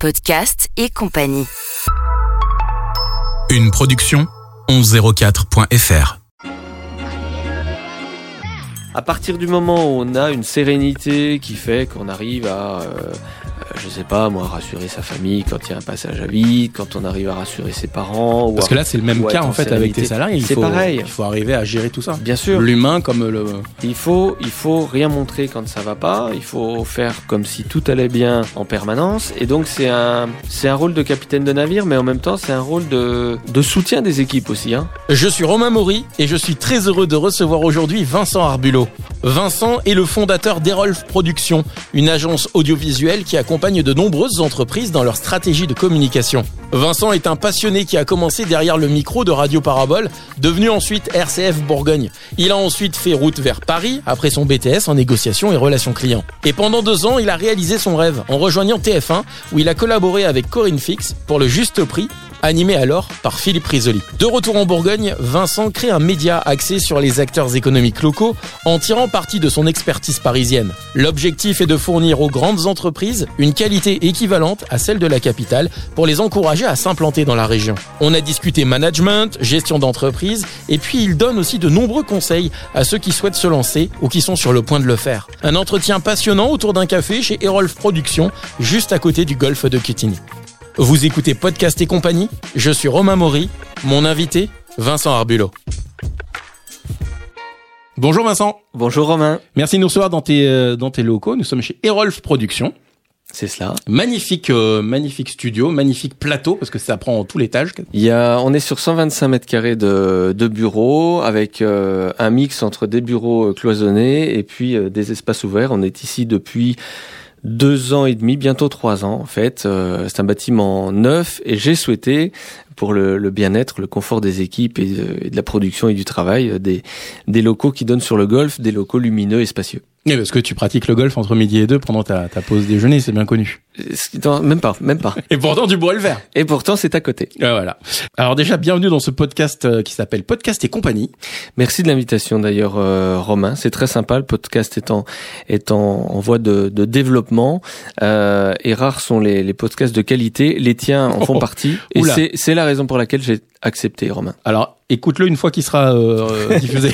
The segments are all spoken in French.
podcast et compagnie. Une production 1104.fr. À partir du moment où on a une sérénité qui fait qu'on arrive à, euh, je sais pas, moi, rassurer sa famille quand il y a un passage à vide, quand on arrive à rassurer ses parents. Ou Parce que là, c'est le même cas en fait avec tes salariés. Il C'est faut, pareil. Il faut arriver à gérer tout ça. Bien sûr. L'humain comme le. Il faut, il faut rien montrer quand ça va pas. Il faut faire comme si tout allait bien en permanence. Et donc c'est un, c'est un rôle de capitaine de navire, mais en même temps c'est un rôle de, de soutien des équipes aussi. Hein. Je suis Romain Maury et je suis très heureux de recevoir aujourd'hui Vincent Arbulot. Vincent est le fondateur d'Erolf Productions, une agence audiovisuelle qui accompagne de nombreuses entreprises dans leur stratégie de communication. Vincent est un passionné qui a commencé derrière le micro de Radio Parabole, devenu ensuite RCF Bourgogne. Il a ensuite fait route vers Paris après son BTS en négociation et relations clients. Et pendant deux ans, il a réalisé son rêve en rejoignant TF1 où il a collaboré avec Corinne Fix pour le juste prix animé alors par Philippe Risoli. De retour en Bourgogne, Vincent crée un média axé sur les acteurs économiques locaux en tirant parti de son expertise parisienne. L'objectif est de fournir aux grandes entreprises une qualité équivalente à celle de la capitale pour les encourager à s'implanter dans la région. On a discuté management, gestion d'entreprise et puis il donne aussi de nombreux conseils à ceux qui souhaitent se lancer ou qui sont sur le point de le faire. Un entretien passionnant autour d'un café chez Erolf Productions, juste à côté du golfe de Quetigny. Vous écoutez Podcast et compagnie Je suis Romain Maury, mon invité, Vincent Arbulot. Bonjour Vincent, Bonjour Romain. merci de nous recevoir dans tes, euh, dans tes locaux. Nous sommes chez Erolf Productions. C'est cela. Magnifique, euh, magnifique studio, magnifique plateau parce que ça prend tout l'étage. Il y a, on est sur 125 mètres carrés de, de bureaux avec euh, un mix entre des bureaux cloisonnés et puis euh, des espaces ouverts. On est ici depuis deux ans et demi, bientôt trois ans en fait. Euh, c'est un bâtiment neuf et j'ai souhaité, pour le, bien-être, le confort des équipes et de, et de la production et du travail, euh, des, des locaux qui donnent sur le golf, des locaux lumineux et spacieux. Et parce que tu pratiques le golf entre midi et deux pendant ta, ta pause déjeuner, c'est bien connu. Non, Même pas, même pas. Et pourtant tu bois le verre. Et pourtant c'est à côté. Ah, voilà. Alors déjà, bienvenue dans ce podcast euh, qui s'appelle Podcast et compagnie. Merci de l'invitation d'ailleurs, euh, Romain. C'est très sympa. Le podcast est en, est en, en voie de, de développement. Euh, et rares sont les, les podcasts de qualité. Les tiens en font Oh, partie. Et c'est la raison pour laquelle j'ai accepté, Romain. Alors, écoute-le une fois qu'il sera euh, diffusé.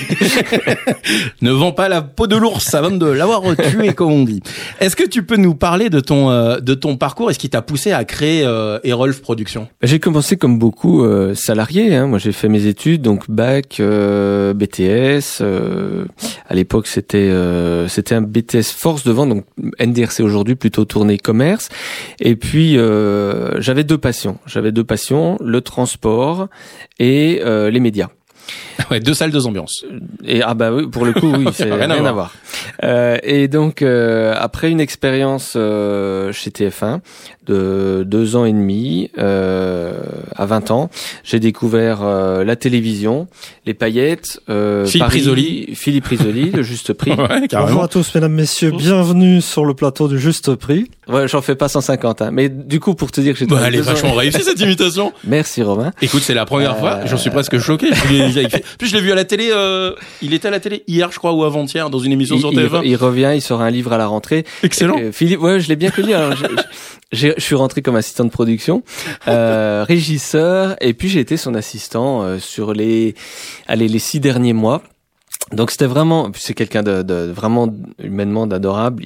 ne vends pas la peau de l'ours avant de l'avoir tué, comme on dit. Est-ce que tu peux nous parler de ton euh, de ton parcours et ce qui t'a poussé à créer euh, Erolf Productions? J'ai commencé comme beaucoup euh, salarié. Hein. Moi, j'ai fait mes études, donc bac, euh, BTS. euh, à l'époque, c'était euh, c'était un BTS force de vente, donc NDRC aujourd'hui plutôt tourné commerce. Et puis euh, j'avais deux passions. J'avais deux passions le transport et euh, les médias. Ouais, deux salles, deux ambiances. Et ah bah oui, pour le coup, oui, c'est Rien rien, à voir. Euh, et donc euh, après une expérience euh, chez TF1 de deux ans et demi euh, à 20 ans, j'ai découvert euh, la télévision, les paillettes, euh, Philippe Paris, Risoli. Philippe Risoli, le juste prix. Ouais, Bonjour à tous, mesdames, messieurs. Bienvenue sur le plateau du Juste Prix. Ouais, j'en fais pas 150, hein. mais du coup pour te dire que j'ai Bah, elle est vachement réussie cette imitation. Merci Romain. Écoute, c'est la première Euh, fois. J'en suis presque choqué. Puis, je l'ai vu à la télé. euh, il était à la télé hier, je crois, ou avant-hier, dans une émission Il, sur il- TF1. il revient, il sort un livre à la rentrée. Excellent. Euh, Philippe, ouais, je l'ai bien connu. Alors, je, j'ai- je suis rentré comme assistant de production, euh, régisseur, et puis j'ai été son assistant euh, sur les, allez, les six derniers mois. Donc c'était vraiment, c'est quelqu'un de, de vraiment humainement d'adorable.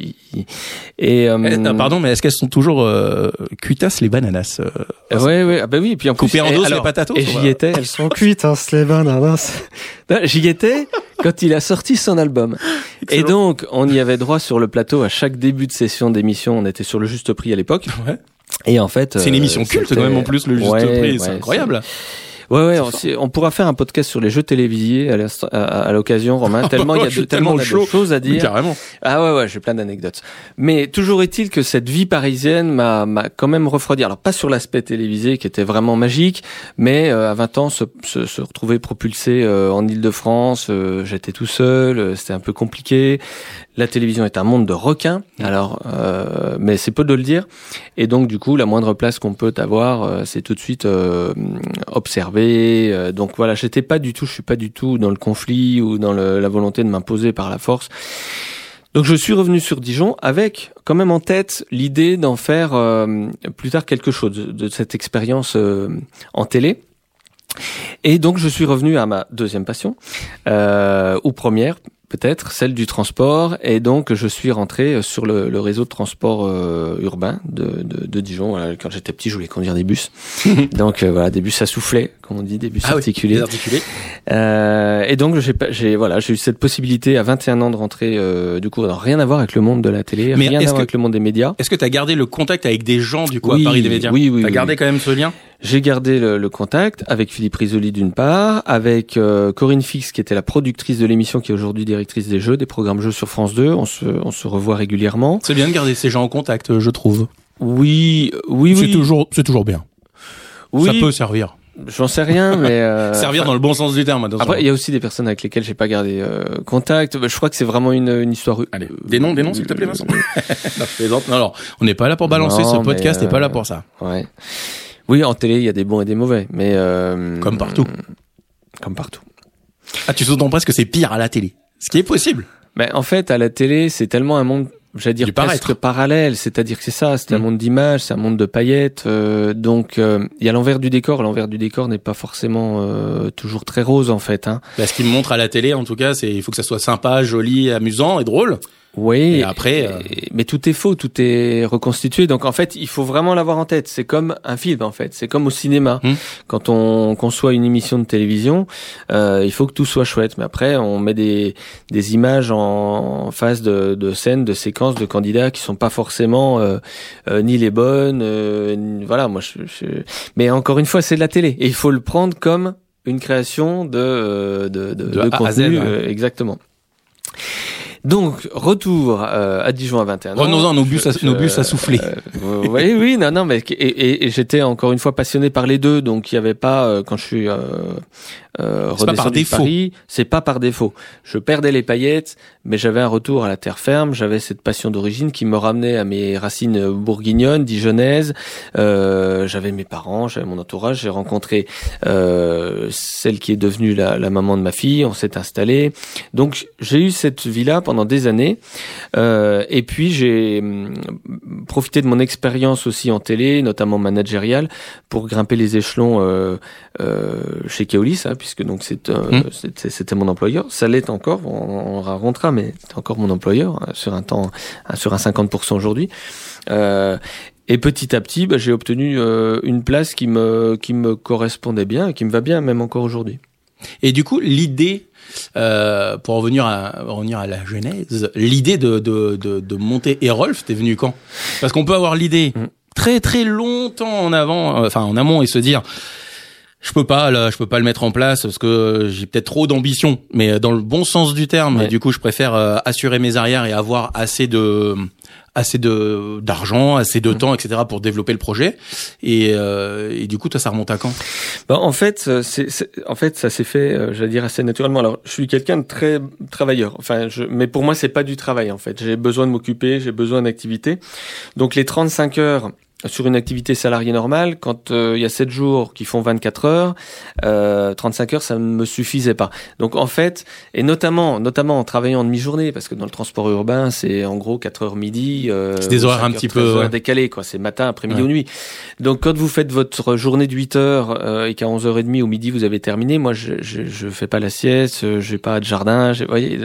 Et euh, Eh, non, pardon, mais est-ce qu'elles sont toujours euh, cuitasses les bananas euh, euh, ouais, ouais, ah bah oui. Et puis en Coupées plus, en c'est alors, les patatos Et j'y étais. Elles sont cuites, hein, les bananas. Non, J'y étais quand il a sorti son album. Et donc, on y avait droit sur le plateau à chaque début de session d'émission. On était sur le juste prix à l'époque. Ouais. Et en fait, C'est une euh, émission culte quand même en plus, le juste Ouais, prix, ouais, c'est incroyable. Ouais, ouais, on, pourra faire un podcast sur les jeux télévisés à, l'occasion, Romain. Tellement il y a de, tellement tellement on a de choses à dire. carrément. Ah ouais, ouais, j'ai plein d'anecdotes. Mais toujours est-il que cette vie parisienne m'a, quand même refroidi. Alors pas sur l'aspect télévisé qui était vraiment magique, mais euh, à 20 ans, se, se, se retrouver propulsé euh, en Ile-de-France, euh, j'étais tout seul, c'était un peu compliqué. La télévision est un monde de requins, alors, euh, mais c'est peu de le dire. Et donc du coup, la moindre place qu'on peut avoir, euh, c'est tout de suite euh, observer. Euh, donc voilà, j'étais pas du tout, je suis pas du tout dans le conflit ou dans le- la volonté de m'imposer par la force Donc je suis revenu sur Dijon avec quand même en tête l'idée d'en faire euh, plus tard quelque chose de, de cette expérience euh, en télé. Et donc je suis revenu à ma deuxième passion, euh, ou première peut-être, celle du transport. Et donc je suis rentré sur le, le réseau de transport euh, urbain de, de, de Dijon. Voilà, quand j'étais petit, je voulais conduire des bus. donc euh, voilà, des bus à souffler, comme on dit, des bus Ah oui, articulés. les articulés. Euh, et donc j'ai pas- j'ai voilà j'ai eu cette possibilité à 21 ans de rentrer euh, du coup alors, rien à voir avec le monde de la télé Mais rien à voir que- avec le monde des médias Est-ce que tu as gardé le contact avec des gens du coup Oui, à Paris des médias? oui, oui, T'as oui, gardé oui. quand même ce lien? J'ai gardé le, le contact avec Philippe Risoli d'une part avec euh, Corinne Fix qui était la productrice de l'émission qui est aujourd'hui directrice des jeux des programmes jeux sur France 2 on se on se revoit régulièrement C'est bien de garder ces gens en contact, je trouve. oui oui oui C'est toujours, c'est toujours bien. oui Ça peut servir. j'en sais rien mais euh, servir dans le bon sens du terme. attention. après il y a aussi des personnes avec lesquelles j'ai pas gardé euh, contact je crois que c'est vraiment une, une histoire Allez, des noms, des noms, s'il te plaît, Vincent. Non. Non, alors, on n'est pas là pour balancer Non, ce podcast, n'est pas là euh, pour ça. Ouais. Oui, en télé, il y a des bons et des mauvais, mais euh, Comme partout. Comme partout. Ah, tu sous-entends presque que c'est pire à la télé. Ce qui est possible. Mais en fait, à la télé, c'est tellement un monde, j'allais dire presque parallèle. C'est-à-dire que c'est ça, c'est un Mm. monde d'images, c'est un monde de paillettes. euh, donc, euh, il y a l'envers du décor. L'envers du décor n'est pas forcément euh, toujours très rose, en fait. Hein. Là, ce qui me montre à la télé, en tout cas, c'est il faut que ça soit sympa, joli, amusant et drôle. Oui. Et après, euh, mais tout est faux, tout est reconstitué. Donc en fait, il faut vraiment l'avoir en tête. C'est comme un film en fait. C'est comme au cinéma. Hmm. Quand on conçoit une émission de télévision, euh, il faut que tout soit chouette. Mais après, on met des des images en, en face de, de scènes, de séquences, de candidats qui sont pas forcément euh, euh, ni les bonnes. euh, ni- voilà, moi. Je, je- Mais encore une fois, c'est de la télé et il faut le prendre comme une création de euh, de, de, De contenu, Z, hein. exactement. Donc, retour euh, à Dijon à 21 ans. Revenons-en nos bus à- Je- nos bus à souffler. euh, oui, oui, non, non, mais et, et- et j'étais encore une fois passionné par les deux, donc il y avait pas euh, quand je suis euh, C'est pas par défaut. C'est pas par défaut. Je perdais les paillettes, mais j'avais un retour à la terre ferme, j'avais cette passion d'origine qui me ramenait à mes racines bourguignonnes, dijonnaises. Euh, j'avais mes parents, j'avais mon entourage, j'ai rencontré euh, celle qui est devenue la, la maman de ma fille, on s'est installé. Donc j'ai eu cette vie-là pendant des années. Euh, et puis j'ai hum, profité de mon expérience aussi en télé, notamment managériale, pour grimper les échelons euh, euh, chez Keolis, hein, puisque donc euh, Mm. c'était, mon employeur. Ça l'est encore, on, on mais c'est encore mon employeur hein, sur un temps, hein, sur un 50% aujourd'hui. Euh, et petit à petit, bah, j'ai obtenu euh, une place qui me qui me correspondait bien et qui me va bien même encore aujourd'hui. Et du coup, l'idée, euh, pour revenir à, revenir à la genèse, l'idée de, de, de, de monter Erolf, t'es venu quand? Parce qu'on peut avoir l'idée Mm. très très longtemps en avant, euh, enfin en amont, et se dire, je peux pas là, je peux pas le mettre en place parce que j'ai peut-être trop d'ambition, mais dans le bon sens du terme. Ouais. Et du coup, je préfère euh, assurer mes arrières et avoir assez de assez de d'argent, assez de Mm. temps, etc. pour développer le projet. Et, euh, et du coup, toi, ça remonte à quand? Bah, en fait, euh, c'est- en fait, ça s'est fait, euh, j'allais dire assez naturellement. Alors, je suis quelqu'un de très travailleur. Enfin, je, mais pour moi, c'est pas du travail en fait. J'ai besoin de m'occuper, j'ai besoin d'activité. Donc, les 35 heures sur une activité salariée normale, quand euh, il y a 7 jours qui font 24 heures, euh, 35 heures, ça ne me suffisait pas. Donc, en fait, et notamment, notamment en travaillant en demi-journée, parce que dans le transport urbain, c'est en gros 4 heures midi. Euh, C'est des horaires un 5 petit heures, peu, 13 heures ouais. décalés, quoi. C'est matin, après-midi Ouais. ou nuit. Donc, quand vous faites votre journée de 8 heures euh, et qu'à 11h30 au midi vous avez terminé, moi, je, je, je fais pas la sieste, euh, j'ai pas de jardin, vous voyez,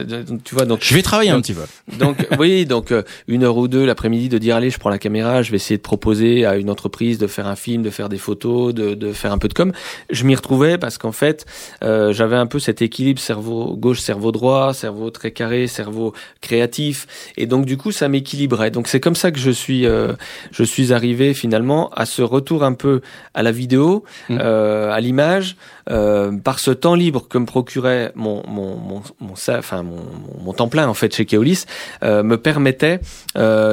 tu vois, donc, Je vais travailler un petit peu. donc, oui, donc, euh, une heure ou deux l'après-midi de dire, allez, je prends la caméra, je vais essayer de proposer à une entreprise de faire un film, de faire des photos, de, de faire un peu de com. Je m'y retrouvais parce qu'en fait, euh, j'avais un peu cet équilibre cerveau gauche, cerveau droit, cerveau très carré, cerveau créatif, et donc du coup, ça m'équilibrait. Donc c'est comme ça que je suis, euh, je suis arrivé finalement à ce retour un peu à la vidéo, Mm. euh, à l'image, euh, par ce temps libre que me procurait mon mon mon, mon, sa- enfin mon, mon, mon temps plein en fait chez Keolis, me permettait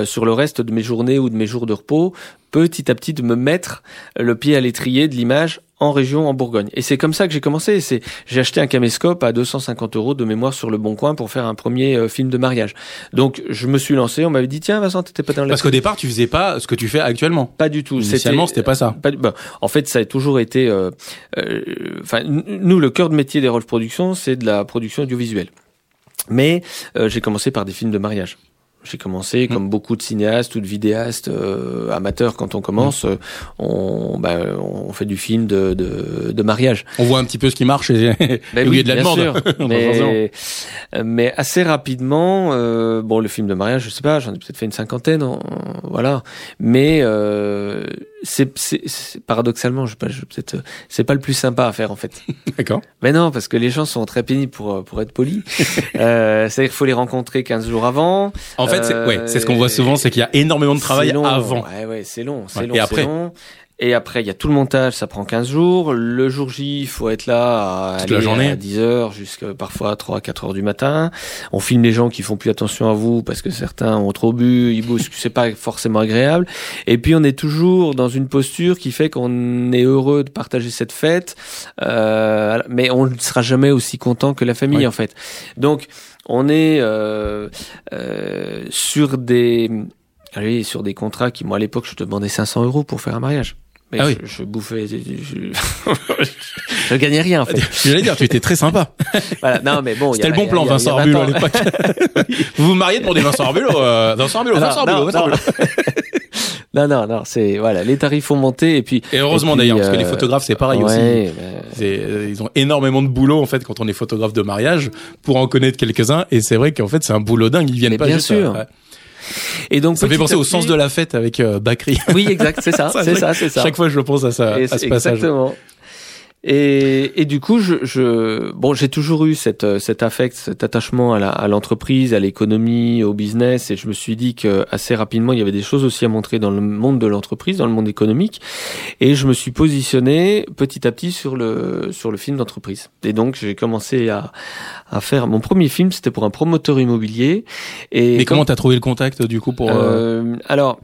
sur le reste de mes journées ou de mes jours de repos petit à petit de me mettre le pied à l'étrier de l'image en région en Bourgogne. Et c'est comme ça que j'ai commencé. C'est j'ai acheté un caméscope à 250 euros de mémoire sur le Bon Coin pour faire un premier euh, film de mariage. Donc je me suis lancé. On m'avait dit tiens Vincent t'étais pas dans la Parce qu'au départ, tu faisais pas ce que tu fais actuellement. pas du tout. Initialement, c'était pas ça. Pas du- ben, en fait, ça a toujours été. euh, euh, nous, le cœur de métier des Rolf Productions, c'est de la production audiovisuelle. Mais euh, j'ai commencé par des films de mariage. J'ai commencé, Mm. comme beaucoup de cinéastes ou de vidéastes euh, amateurs, quand on commence, euh, on, bah, on fait du film de, de, de mariage. On voit un petit peu ce qui marche et, Ben et où il y oui, a de la bien demande. sûr. Mais, euh, mais assez rapidement, euh, bon, le film de mariage, je sais pas, j'en ai peut-être fait une cinquantaine, voilà. Mais euh, c'est paradoxalement, je sais pas, je peut-être, euh, c'est pas le plus sympa à faire en fait. D'accord. Mais non, parce que les gens sont très pénibles pour euh, pour être polis. euh, C'est-à-dire qu'il faut les rencontrer 15 jours avant. En fait, c'est Euh, ouais, c'est ce qu'on voit souvent, c'est qu'il y a énormément de travail long. avant. Ouais, ouais, c'est long, c'est Ouais. long. Et après long. Et après, il y a tout le montage, ça prend 15 jours. Le jour J, il faut être là à, la aller journée. à 10 heures jusqu'à parfois 3 4 heures du matin. On filme les gens qui font plus attention à vous parce que certains ont trop bu, ils bousculent, c'est pas forcément agréable. Et puis, on est toujours dans une posture qui fait qu'on est heureux de partager cette fête, euh, mais on ne sera jamais aussi content que la famille, en fait. Donc, on est euh, euh, sur des sur des contrats qui, moi, à l'époque, je demandais 500 euros pour faire un mariage. Mais Ah je, oui. je bouffais, je, je, je gagnais rien, en fait. J'allais dire, tu étais très sympa. voilà. Non, mais bon. C'était le bon plan, Vincent a 20 Arbulo à l'époque. vous vous mariez pour des Vincent Arbulo, euh, Vincent Arbulo, Alors, Vincent Arbulo, non, Vincent non. Non, non, non, c'est, voilà, les tarifs ont monté et puis. Et heureusement d'ailleurs, parce que les euh, photographes, c'est pareil aussi. ouais, euh, ils ont énormément de boulot en fait quand on est photographe de mariage pour en connaître quelques-uns et c'est vrai qu'en fait c'est un boulot dingue ils viennent Mais pas bien juste, sûr. euh. Et donc, ça me fait penser au sens de la fête avec euh, Bakri Oui, exact, c'est ça, c'est ça, c'est ça. chaque fois je pense à ça à ce passage Exactement. Et, et du coup, je, je bon, j'ai toujours eu cette, cet affect, cet attachement à l'entreprise, à l'économie, au business, et je me suis dit que assez rapidement, il y avait des choses aussi à montrer dans le monde de l'entreprise, dans le monde économique, et je me suis positionné petit à petit sur le sur le film d'entreprise. Et donc, j'ai commencé à à faire mon premier film, c'était pour un promoteur immobilier. Et mais quand- comment t'as trouvé le contact du coup pour euh, euh, alors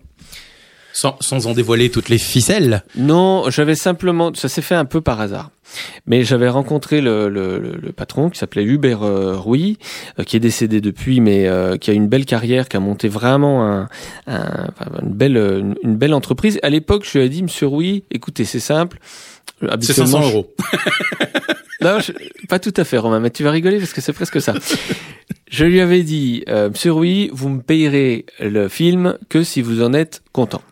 sans, sans en dévoiler toutes les ficelles Non, j'avais simplement, ça s'est fait un peu par hasard. Mais j'avais rencontré le, le, le- patron qui s'appelait Hubert euh, Rouy, euh, qui est décédé depuis, mais euh, qui a une belle carrière, qui a monté vraiment un, un- une belle une, une belle entreprise. À l'époque, je lui ai dit, Monsieur Rouy, écoutez, c'est simple. c'est Habituellement, 500 je- euros non, je- pas tout à fait, Romain, mais tu vas rigoler parce que c'est presque ça. Je lui avais dit, euh, Monsieur Rouy, vous me payerez le film que si vous en êtes content.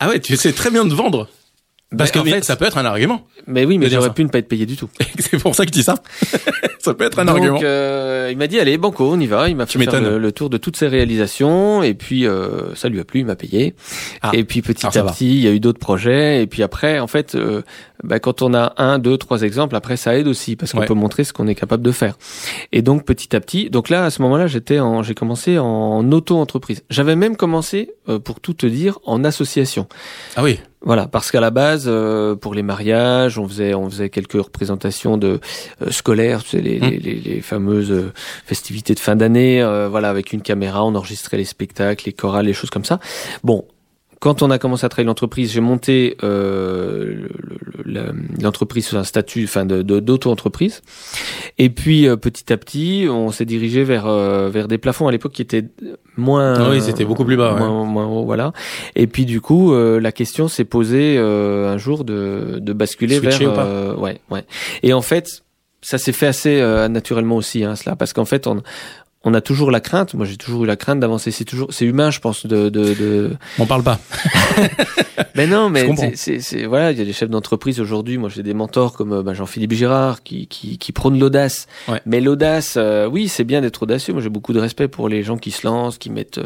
Ah ouais tu sais très bien de vendre parce Ben, que en fait- ça peut être un argument Mais oui, mais j'aurais pu ne pas être payé du tout. c'est pour ça que je dis ça ça peut être un Donc, argument euh, il m'a dit allez banco, on y va. Il m'a fait faire le, le tour de toutes ses réalisations et puis euh, ça lui a plu, il m'a payé. Ah. Et puis petit Alors, à petit, il y a eu d'autres projets et puis après, en fait, euh, bah, quand on a un, deux, trois exemples, après ça aide aussi parce qu'on Ouais. peut montrer ce qu'on est capable de faire. Et donc petit à petit, donc là à ce moment-là, j'étais en, j'ai commencé en auto-entreprise. J'avais même commencé, euh, pour tout te dire, en association. ah oui Voilà, parce qu'à la base, euh, pour les mariages, on faisait, on faisait quelques représentations de euh, scolaires, tu sais, les, Mm. les, les, les fameuses euh, festivités de fin d'année, euh, voilà, avec une caméra, on enregistrait les spectacles, les chorales, les choses comme ça. Bon. Quand on a commencé à travailler l'entreprise, j'ai monté euh, le- le- le- l'entreprise sous un statut, enfin, de de- d'auto-entreprise. Et puis euh, petit à petit, on s'est dirigé vers euh, vers des plafonds à l'époque qui étaient moins. Ah oui, c'était beaucoup plus bas, ouais. moins- haut, voilà. Et puis du coup, euh, la question s'est posée euh, un jour de, de basculer Switcher vers. ou pas euh, ouais, ouais. Et en fait, ça s'est fait assez euh, naturellement aussi, hein, cela, parce qu'en fait, on on a toujours la crainte. Moi, j'ai toujours eu la crainte d'avancer. C'est toujours, c'est humain, je pense, de, de, de... on parle pas Mais non, mais c'est- voilà, il y a des chefs d'entreprise aujourd'hui. Moi, j'ai des mentors comme ben, Jean-Philippe Girard qui, qui, qui prônent l'audace. Ouais. Mais l'audace, euh, oui, c'est bien d'être audacieux. Moi, j'ai beaucoup de respect pour les gens qui se lancent, qui mettent,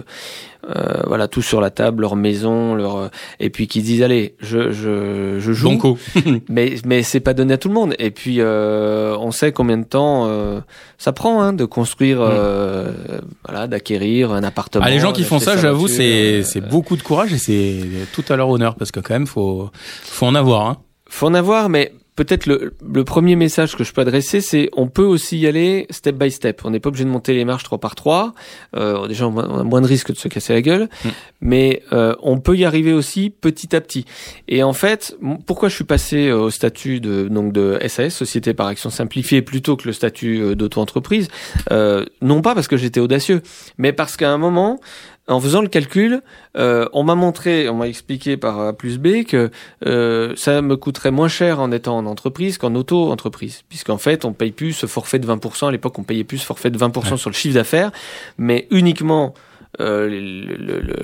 euh, voilà, tout sur la table, leur maison, leur, euh, et puis qui disent, allez, je, je, je joue. banco Mais, mais c'est pas donné à tout le monde. Et puis, euh, on sait combien de temps euh, ça prend hein, de construire, euh, voilà, d'acquérir un appartement. Ah, les gens qui font ça, j'avoue, c'est euh, c'est beaucoup de courage et c'est tout à leur honneur parce que quand même faut faut en avoir. Hein. Faut en avoir, mais peut-être le, le premier message que je peux adresser, c'est on peut aussi y aller step by step. On n'est pas obligé de monter les marches trois par trois. Euh, déjà, on a moins de risques de se casser la gueule, Mm. mais euh, on peut y arriver aussi petit à petit. Et en fait, pourquoi je suis passé euh, au statut de donc de SAS, société par action simplifiée, plutôt que le statut euh, d'auto-entreprise? Euh, Non pas parce que j'étais audacieux, mais parce qu'à un moment, en faisant le calcul, euh, on m'a montré, on m'a expliqué par A plus B que euh, ça me coûterait moins cher en étant en entreprise qu'en auto-entreprise. Puisqu'en fait, on paye plus ce forfait de 20%. À l'époque, on payait plus ce forfait de 20% sur le chiffre d'affaires, mais uniquement euh,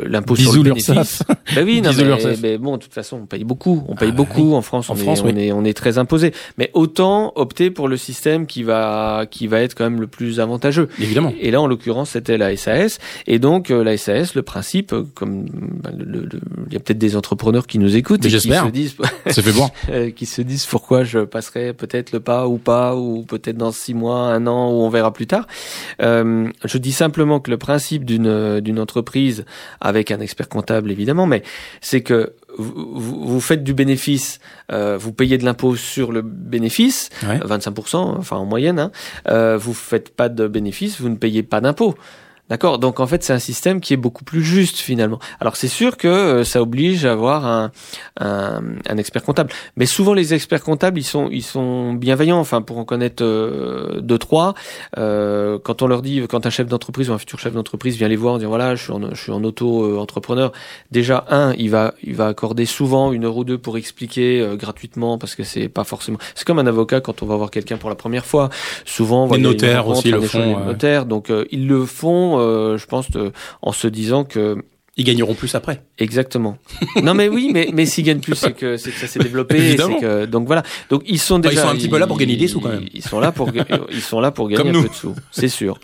l'impôt sur le bénéfice. Bah oui, non, mais, mais bon, de toute façon, on paye beaucoup. On paye Ah, beaucoup en France. En on France, est, oui. on est, on est très imposé. Mais autant opter pour le système qui va, qui va être quand même le plus avantageux. Évidemment. Et là, en l'occurrence, c'était la SAS. Et donc, euh, la SAS, le principe, euh, comme bah, le- le- le- il y a peut-être des entrepreneurs qui nous écoutent Mais et qui se disent, Ça fait voir. euh, qui se disent pourquoi je passerai peut-être le pas ou pas, ou peut-être dans six mois, un an, ou on verra plus tard. Euh, je dis simplement que le principe d'une d'une entreprise avec un expert comptable, évidemment, mais c'est que vous, faites du bénéfice, euh, vous payez de l'impôt sur le bénéfice, Ouais. 25%, enfin en moyenne, hein, euh, vous faites pas de bénéfice, vous ne payez pas d'impôt. D'accord Donc en fait, c'est un système qui est beaucoup plus juste finalement. Alors c'est sûr que euh, ça oblige à avoir un, un, un expert comptable. Mais souvent les experts comptables, ils sont, ils sont bienveillants. Enfin, pour en connaître euh, deux, trois, euh, quand on leur dit, quand un chef d'entreprise ou un futur chef d'entreprise vient les voir, en disant voilà, je suis en, je suis en auto-entrepreneur. Déjà, un, il va, il va accorder souvent une heure ou deux pour expliquer euh, gratuitement parce que c'est pas forcément. C'est comme un avocat quand on va voir quelqu'un pour la première fois. Souvent, Les voilà, notaires aussi le font, avec le ouais. notaire. Donc euh, ils le font, euh, je pense, de- en se disant que Ils gagneront plus après. Exactement. non mais oui, mais mais s'ils gagnent plus, c'est que c'est que ça s'est développé. que donc voilà. Donc ils sont Enfin, ils déjà. sont un petit peu là pour gagner des sous, quand même. Ils sont là pour ils sont là pour gagner un peu de sous, c'est sûr.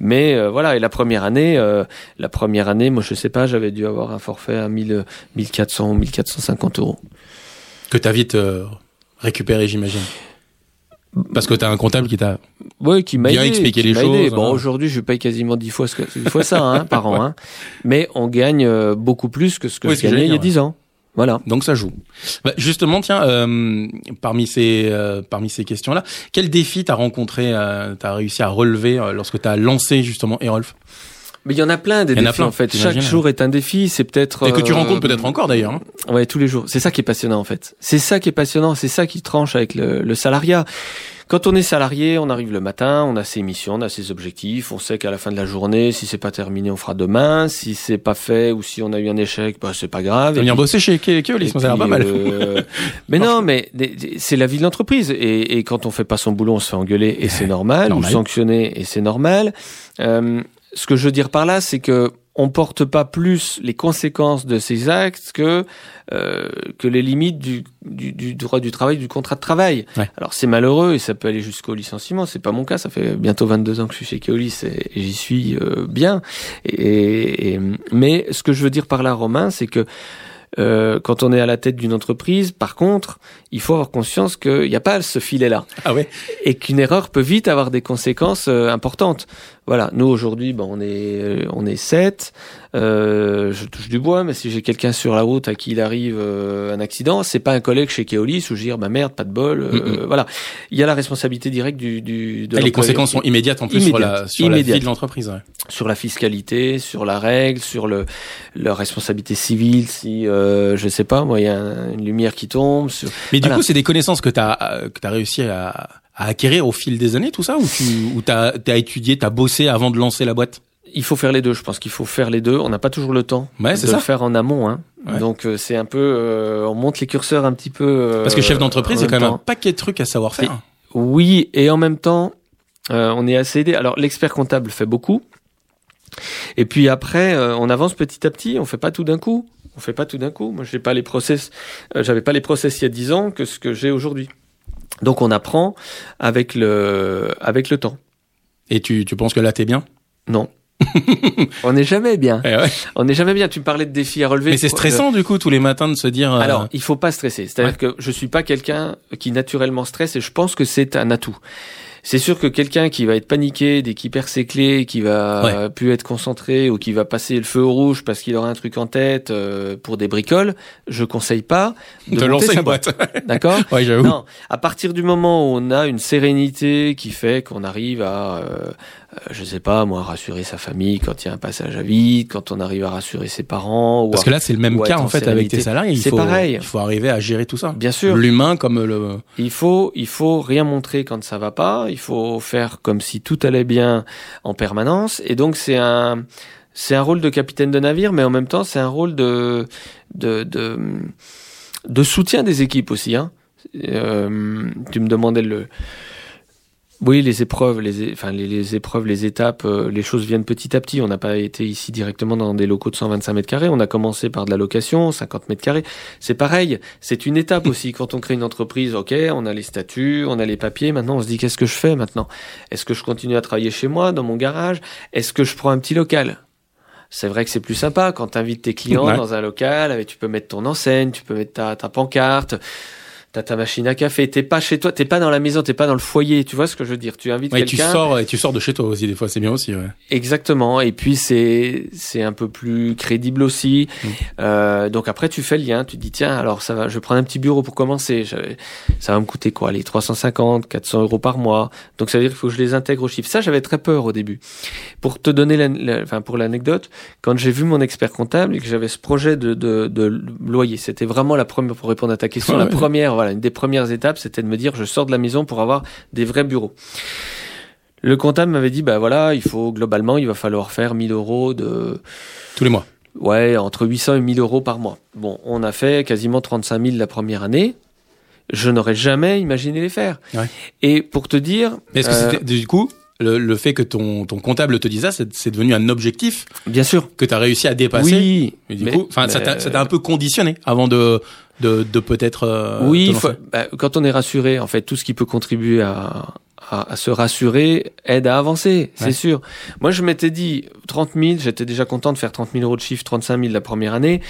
Mais euh, voilà. Et la première année, euh, la première année, moi je sais pas, j'avais dû avoir un forfait à 1000, 1400 ou 1450 euros. Que t'as vite euh, récupéré, j'imagine. Parce que t'as un comptable qui t'a. Oui, qui m'a Bien aidé, expliquer qui les aidé. choses, Bon, hein. aujourd'hui, je paye quasiment 10 fois, ce que, 10 fois ça hein, par an. Hein. Mais on gagne euh, beaucoup plus que ce que je gagnais il y a 10 ans. Voilà. Donc ça joue. Bah, justement, tiens, euh, parmi ces euh, parmi ces questions-là, quel défi t'as rencontré, euh, t'as réussi à relever euh, lorsque t'as lancé justement Erolf Mais il y en a plein des y en a défis plein, en fait. Chaque jour est un défi. C'est peut-être et que tu euh, rencontres peut-être encore d'ailleurs. hein. Ouais, tous les jours. C'est ça qui est passionnant en fait. C'est ça qui est passionnant. C'est ça qui tranche avec le, le salariat. Quand on est salarié, on arrive le matin, on a ses missions, on a ses objectifs, on sait qu'à la fin de la journée, si c'est pas terminé, on fera demain. Si c'est pas fait ou si on a eu un échec, bah c'est pas grave. Puis- bosser chez Ke- Keolis, ça a l'air pas mal. euh, mais non, mais c'est la vie de l'entreprise. Et, et quand on fait pas son boulot, on se fait engueuler et c'est normal, Normal. ou sanctionner et c'est normal. Euh, ce que je veux dire par là, c'est que on porte pas plus les conséquences de ces actes que euh, que les limites du, du, du droit du travail, du contrat de travail. Ouais. Alors c'est malheureux et ça peut aller jusqu'au licenciement. C'est pas mon cas. Ça fait bientôt 22 ans que je suis chez Keolis et, et j'y suis euh, bien. Et, et- mais ce que je veux dire par là, Romain, c'est que euh, quand on est à la tête d'une entreprise, par contre, il faut avoir conscience qu'il n'y a pas ce filet-là Ah ouais. et qu'une erreur peut vite avoir des conséquences euh, importantes. Voilà, nous aujourd'hui, ben, on est euh, on est sept. Euh, je touche du bois, mais si j'ai quelqu'un sur la route à qui il arrive euh, un accident, c'est pas un collègue chez Keolis où je dis bah merde, pas de bol. euh, Voilà, il y a la responsabilité directe du, du de Et les conséquences sont immédiates en plus sur la sur la vie de l'entreprise. ouais. sur la fiscalité, sur la règle, sur le leur responsabilité civile. Si euh, je sais pas, moi, il y a un- une lumière qui tombe. Sur... Mais du Voilà. coup, c'est des connaissances que t'as euh, que t'as réussi à, à acquérir au fil des années, tout ça, ou tu ou t'as t'as étudié, t'as bossé avant de lancer la boîte? Il faut faire les deux. Je pense qu'il faut faire les deux. On n'a pas toujours le temps Ouais, de c'est le ça. faire en amont. Hein. Ouais. Donc euh, c'est un peu, euh, on monte les curseurs un petit peu. euh, Parce que chef d'entreprise, en c'est quand même un paquet de trucs à savoir faire. Oui, et en même temps, euh, on est assez aidé. Alors l'expert comptable fait beaucoup. Et puis après, euh, on avance petit à petit. On fait pas tout d'un coup. On fait pas tout d'un coup. Moi, j'ai pas les process. euh, J'avais pas les process il y a 10 ans que ce que j'ai aujourd'hui. Donc on apprend avec le avec le temps. Et tu tu penses que là t'es bien? Non. on n'est jamais bien. Eh ouais. On n'est jamais bien. Tu me parlais de défis à relever. Mais c'est stressant du coup tous les matins de se dire. euh, Alors, il faut pas stresser. C'est-à-dire Ouais. que je suis pas quelqu'un qui naturellement stresse et je pense que c'est un atout. C'est sûr que quelqu'un qui va être paniqué dès qu'il perd ses clés, qui va Ouais. plus être concentré ou qui va passer le feu au rouge parce qu'il aura un truc en tête euh, pour des bricoles, je conseille pas de, lancer sa une boîte. D'accord ouais, non, à partir du moment où on a une sérénité qui fait qu'on arrive à, euh, je sais pas, moi, rassurer sa famille quand il y a un passage à vide, quand on arrive à rassurer ses parents, ou Parce à- que là c'est le même cas en fait avec tes salariés. C'est pareil. il faut arriver à gérer tout ça. bien sûr, L'humain comme le. Il faut, il faut rien montrer quand ça va pas. Il faut faire comme si tout allait bien en permanence. Et donc c'est un, c'est un rôle de capitaine de navire, mais en même temps, c'est un rôle de, de, de, de soutien des équipes aussi. Hein. Euh, tu me demandais le, oui, les épreuves, les, enfin, les, les épreuves, les étapes, euh, les choses viennent petit à petit. On n'a pas été ici directement dans des locaux de 125 mètres carrés. On a commencé par de la location, 50 mètres carrés. C'est pareil. C'est une étape aussi. Quand on crée une entreprise, ok, on a les statuts, on a les papiers. Maintenant, on se dit qu'est-ce que je fais maintenant? Est-ce que je continue à travailler chez moi, dans mon garage? Est-ce que je prends un petit local? C'est vrai que c'est plus sympa quand tu invites tes clients Ouais. dans un local, avec, tu peux mettre ton enseigne, tu peux mettre ta, ta pancarte, t'as ta machine à café, t'es pas chez toi, t'es pas dans la maison, t'es pas dans le foyer, tu vois ce que je veux dire Tu invites Ouais, tu sors et tu sors de chez toi aussi des fois, c'est bien aussi. Ouais. Exactement. Et puis c'est c'est un peu plus crédible aussi. Mm. Euh, donc après tu fais le lien, tu te dis tiens alors ça va, je vais prendre un petit bureau pour commencer. Ça va me coûter quoi Les 350, 400 euros par mois. Donc ça veut dire qu'il faut que je les intègre au chiffre. Ça j'avais très peur au début. Pour te donner la, la- enfin pour l'anecdote, quand j'ai vu mon expert comptable et que j'avais ce projet de, de, de loyer, c'était vraiment la première pour répondre à ta question. Ouais, la première, voilà, une des premières étapes, c'était de me dire je sors de la maison pour avoir des vrais bureaux. Le comptable m'avait dit, bah voilà, il faut globalement, il va falloir faire 1000 euros de, Tous les mois. ouais, entre 800 et 1000 euros par mois. Bon, on a fait quasiment 35 000 la première année. Je n'aurais jamais imaginé les faire. Ouais. Et pour te dire, Mais est-ce que euh, c'était du coup le, le fait que ton, ton comptable te dise ça, c'est devenu un objectif bien sûr, que tu as réussi à dépasser oui, Et du mais- coup, ça mais- t'a ça t'a un peu conditionné avant de de, de peut-être. euh, oui, faut- bah, quand on est rassuré, en fait, tout ce qui peut contribuer à, à, à se rassurer aide à avancer, c'est Ouais. sûr. Moi, je m'étais dit 30 000, j'étais déjà content de faire 30 000 euros de chiffre, 35 000 la première année.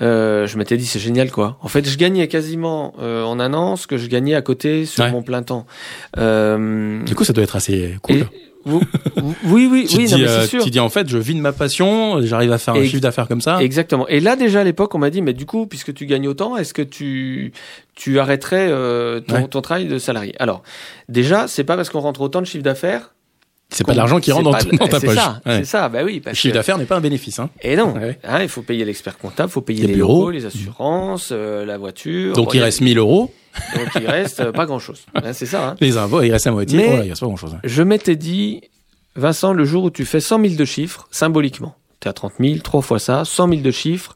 Euh, je m'étais dit c'est génial quoi. En fait, je gagnais quasiment euh, en un an ce que je gagnais à côté sur Ouais. mon plein temps. Euh, Du coup, ça doit être assez cool. et- vous- vous- oui, oui, tu, oui, non, mais euh, c'est sûr. tu dis en fait, je vis de ma passion, j'arrive à faire un Et- chiffre d'affaires comme ça. Exactement. Et là déjà à l'époque, on m'a dit mais du coup, puisque tu gagnes autant, est-ce que tu tu arrêterais euh, ton, Ouais. ton travail de salarié? Alors déjà, c'est pas parce qu'on rentre autant de chiffre d'affaires. C'est pas de l'argent qui rentre dans, ta c'est poche. Ouais. C'est ça. Bah oui. Le chiffre d'affaires n'est pas un bénéfice. Hein. Et non. Ouais. Hein, il faut payer l'expert comptable, il faut payer Les les, bureaux. locaux, les assurances, euh, la voiture. Donc Bon, il reste 1000 euros. Donc il reste euh, pas grand chose. c'est ça. Hein. Les impôts, il reste la moitié. Mais- Voilà, il reste pas grand chose. Je m'étais dit, Vincent, le jour où tu fais 100 000 de chiffres, symboliquement, tu es à 30 000, trois fois ça, 100 000 de chiffres,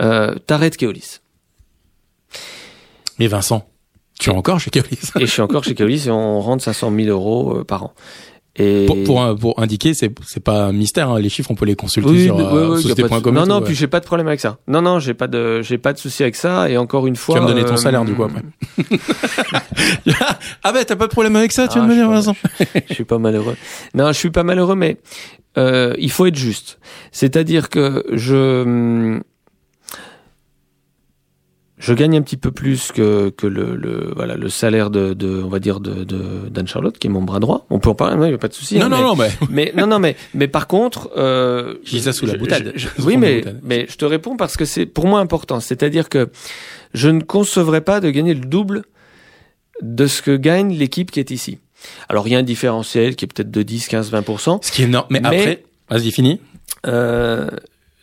euh, t'arrêtes Keolis. Mais Vincent, tu es encore chez Keolis. Et je suis encore chez Keolis et on rentre 500 000 euros euh, par an. Et Pour, pour, pour indiquer, c'est c'est pas un mystère. hein, Les chiffres, on peut les consulter oui, sur oui, euh, oui, pas de- Non, non, puis j'ai pas de problème avec ça. Non, non, j'ai pas de, j'ai pas de souci avec ça. Et encore une fois, vas me donner ton euh, salaire, du coup, après. ah ben t'as pas de problème avec ça, tu Ah, de me dire, Vincent. je suis pas malheureux. Non, je suis pas malheureux, mais euh, il faut être juste. C'est-à-dire que je je gagne un petit peu plus que que le, le voilà le salaire de, de on va dire de d'Anne Charlotte qui est mon bras droit. On peut en parler, il y a pas de souci. Non, hein, non, mais, non, mais mais non non mais mais par contre euh, Je dis ça sous la boutade. je- oui mais mais je te réponds parce que c'est pour moi important. C'est-à-dire que je ne concevrais pas de gagner le double de ce que gagne l'équipe qui est ici. Alors il y a un différentiel qui est peut-être de 10, 15, 20%. ce qui est énorme. Mais, Mais- après, vas-y, fini. Euh,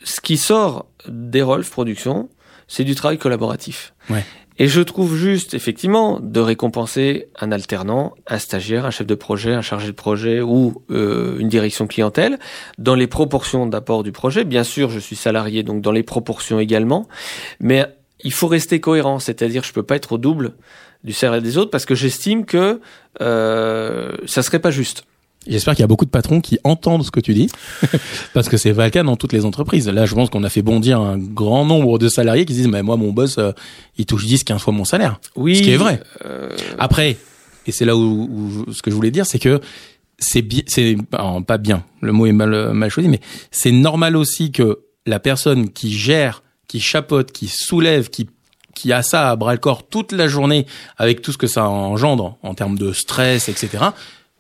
ce qui sort d'Erolf Productions, c'est du travail collaboratif. Ouais. Et je trouve juste, effectivement, de récompenser un alternant, un stagiaire, un chef de projet, un chargé de projet ou euh, une direction clientèle dans les proportions d'apport du projet. Bien sûr, je suis salarié, donc dans les proportions également. Mais il faut rester cohérent, c'est-à-dire je peux pas être au double du salaire des autres parce que j'estime que euh, ça serait pas juste. J'espère qu'il y a beaucoup de patrons qui entendent ce que tu dis, parce que c'est pas le cas dans toutes les entreprises. Là, je pense qu'on a fait bondir un grand nombre de salariés qui se disent, mais moi, mon boss, euh, il touche 10, 15 fois mon salaire. Oui. Ce qui est vrai. euh, Après, et c'est là où, où ce que je voulais dire, c'est que c'est bien, c'est pas bien. Le mot est mal mal choisi, mais c'est normal aussi que la personne qui gère, qui chapeaute, qui soulève, qui qui a ça à bras le corps toute la journée avec tout ce que ça engendre en termes de stress, etc.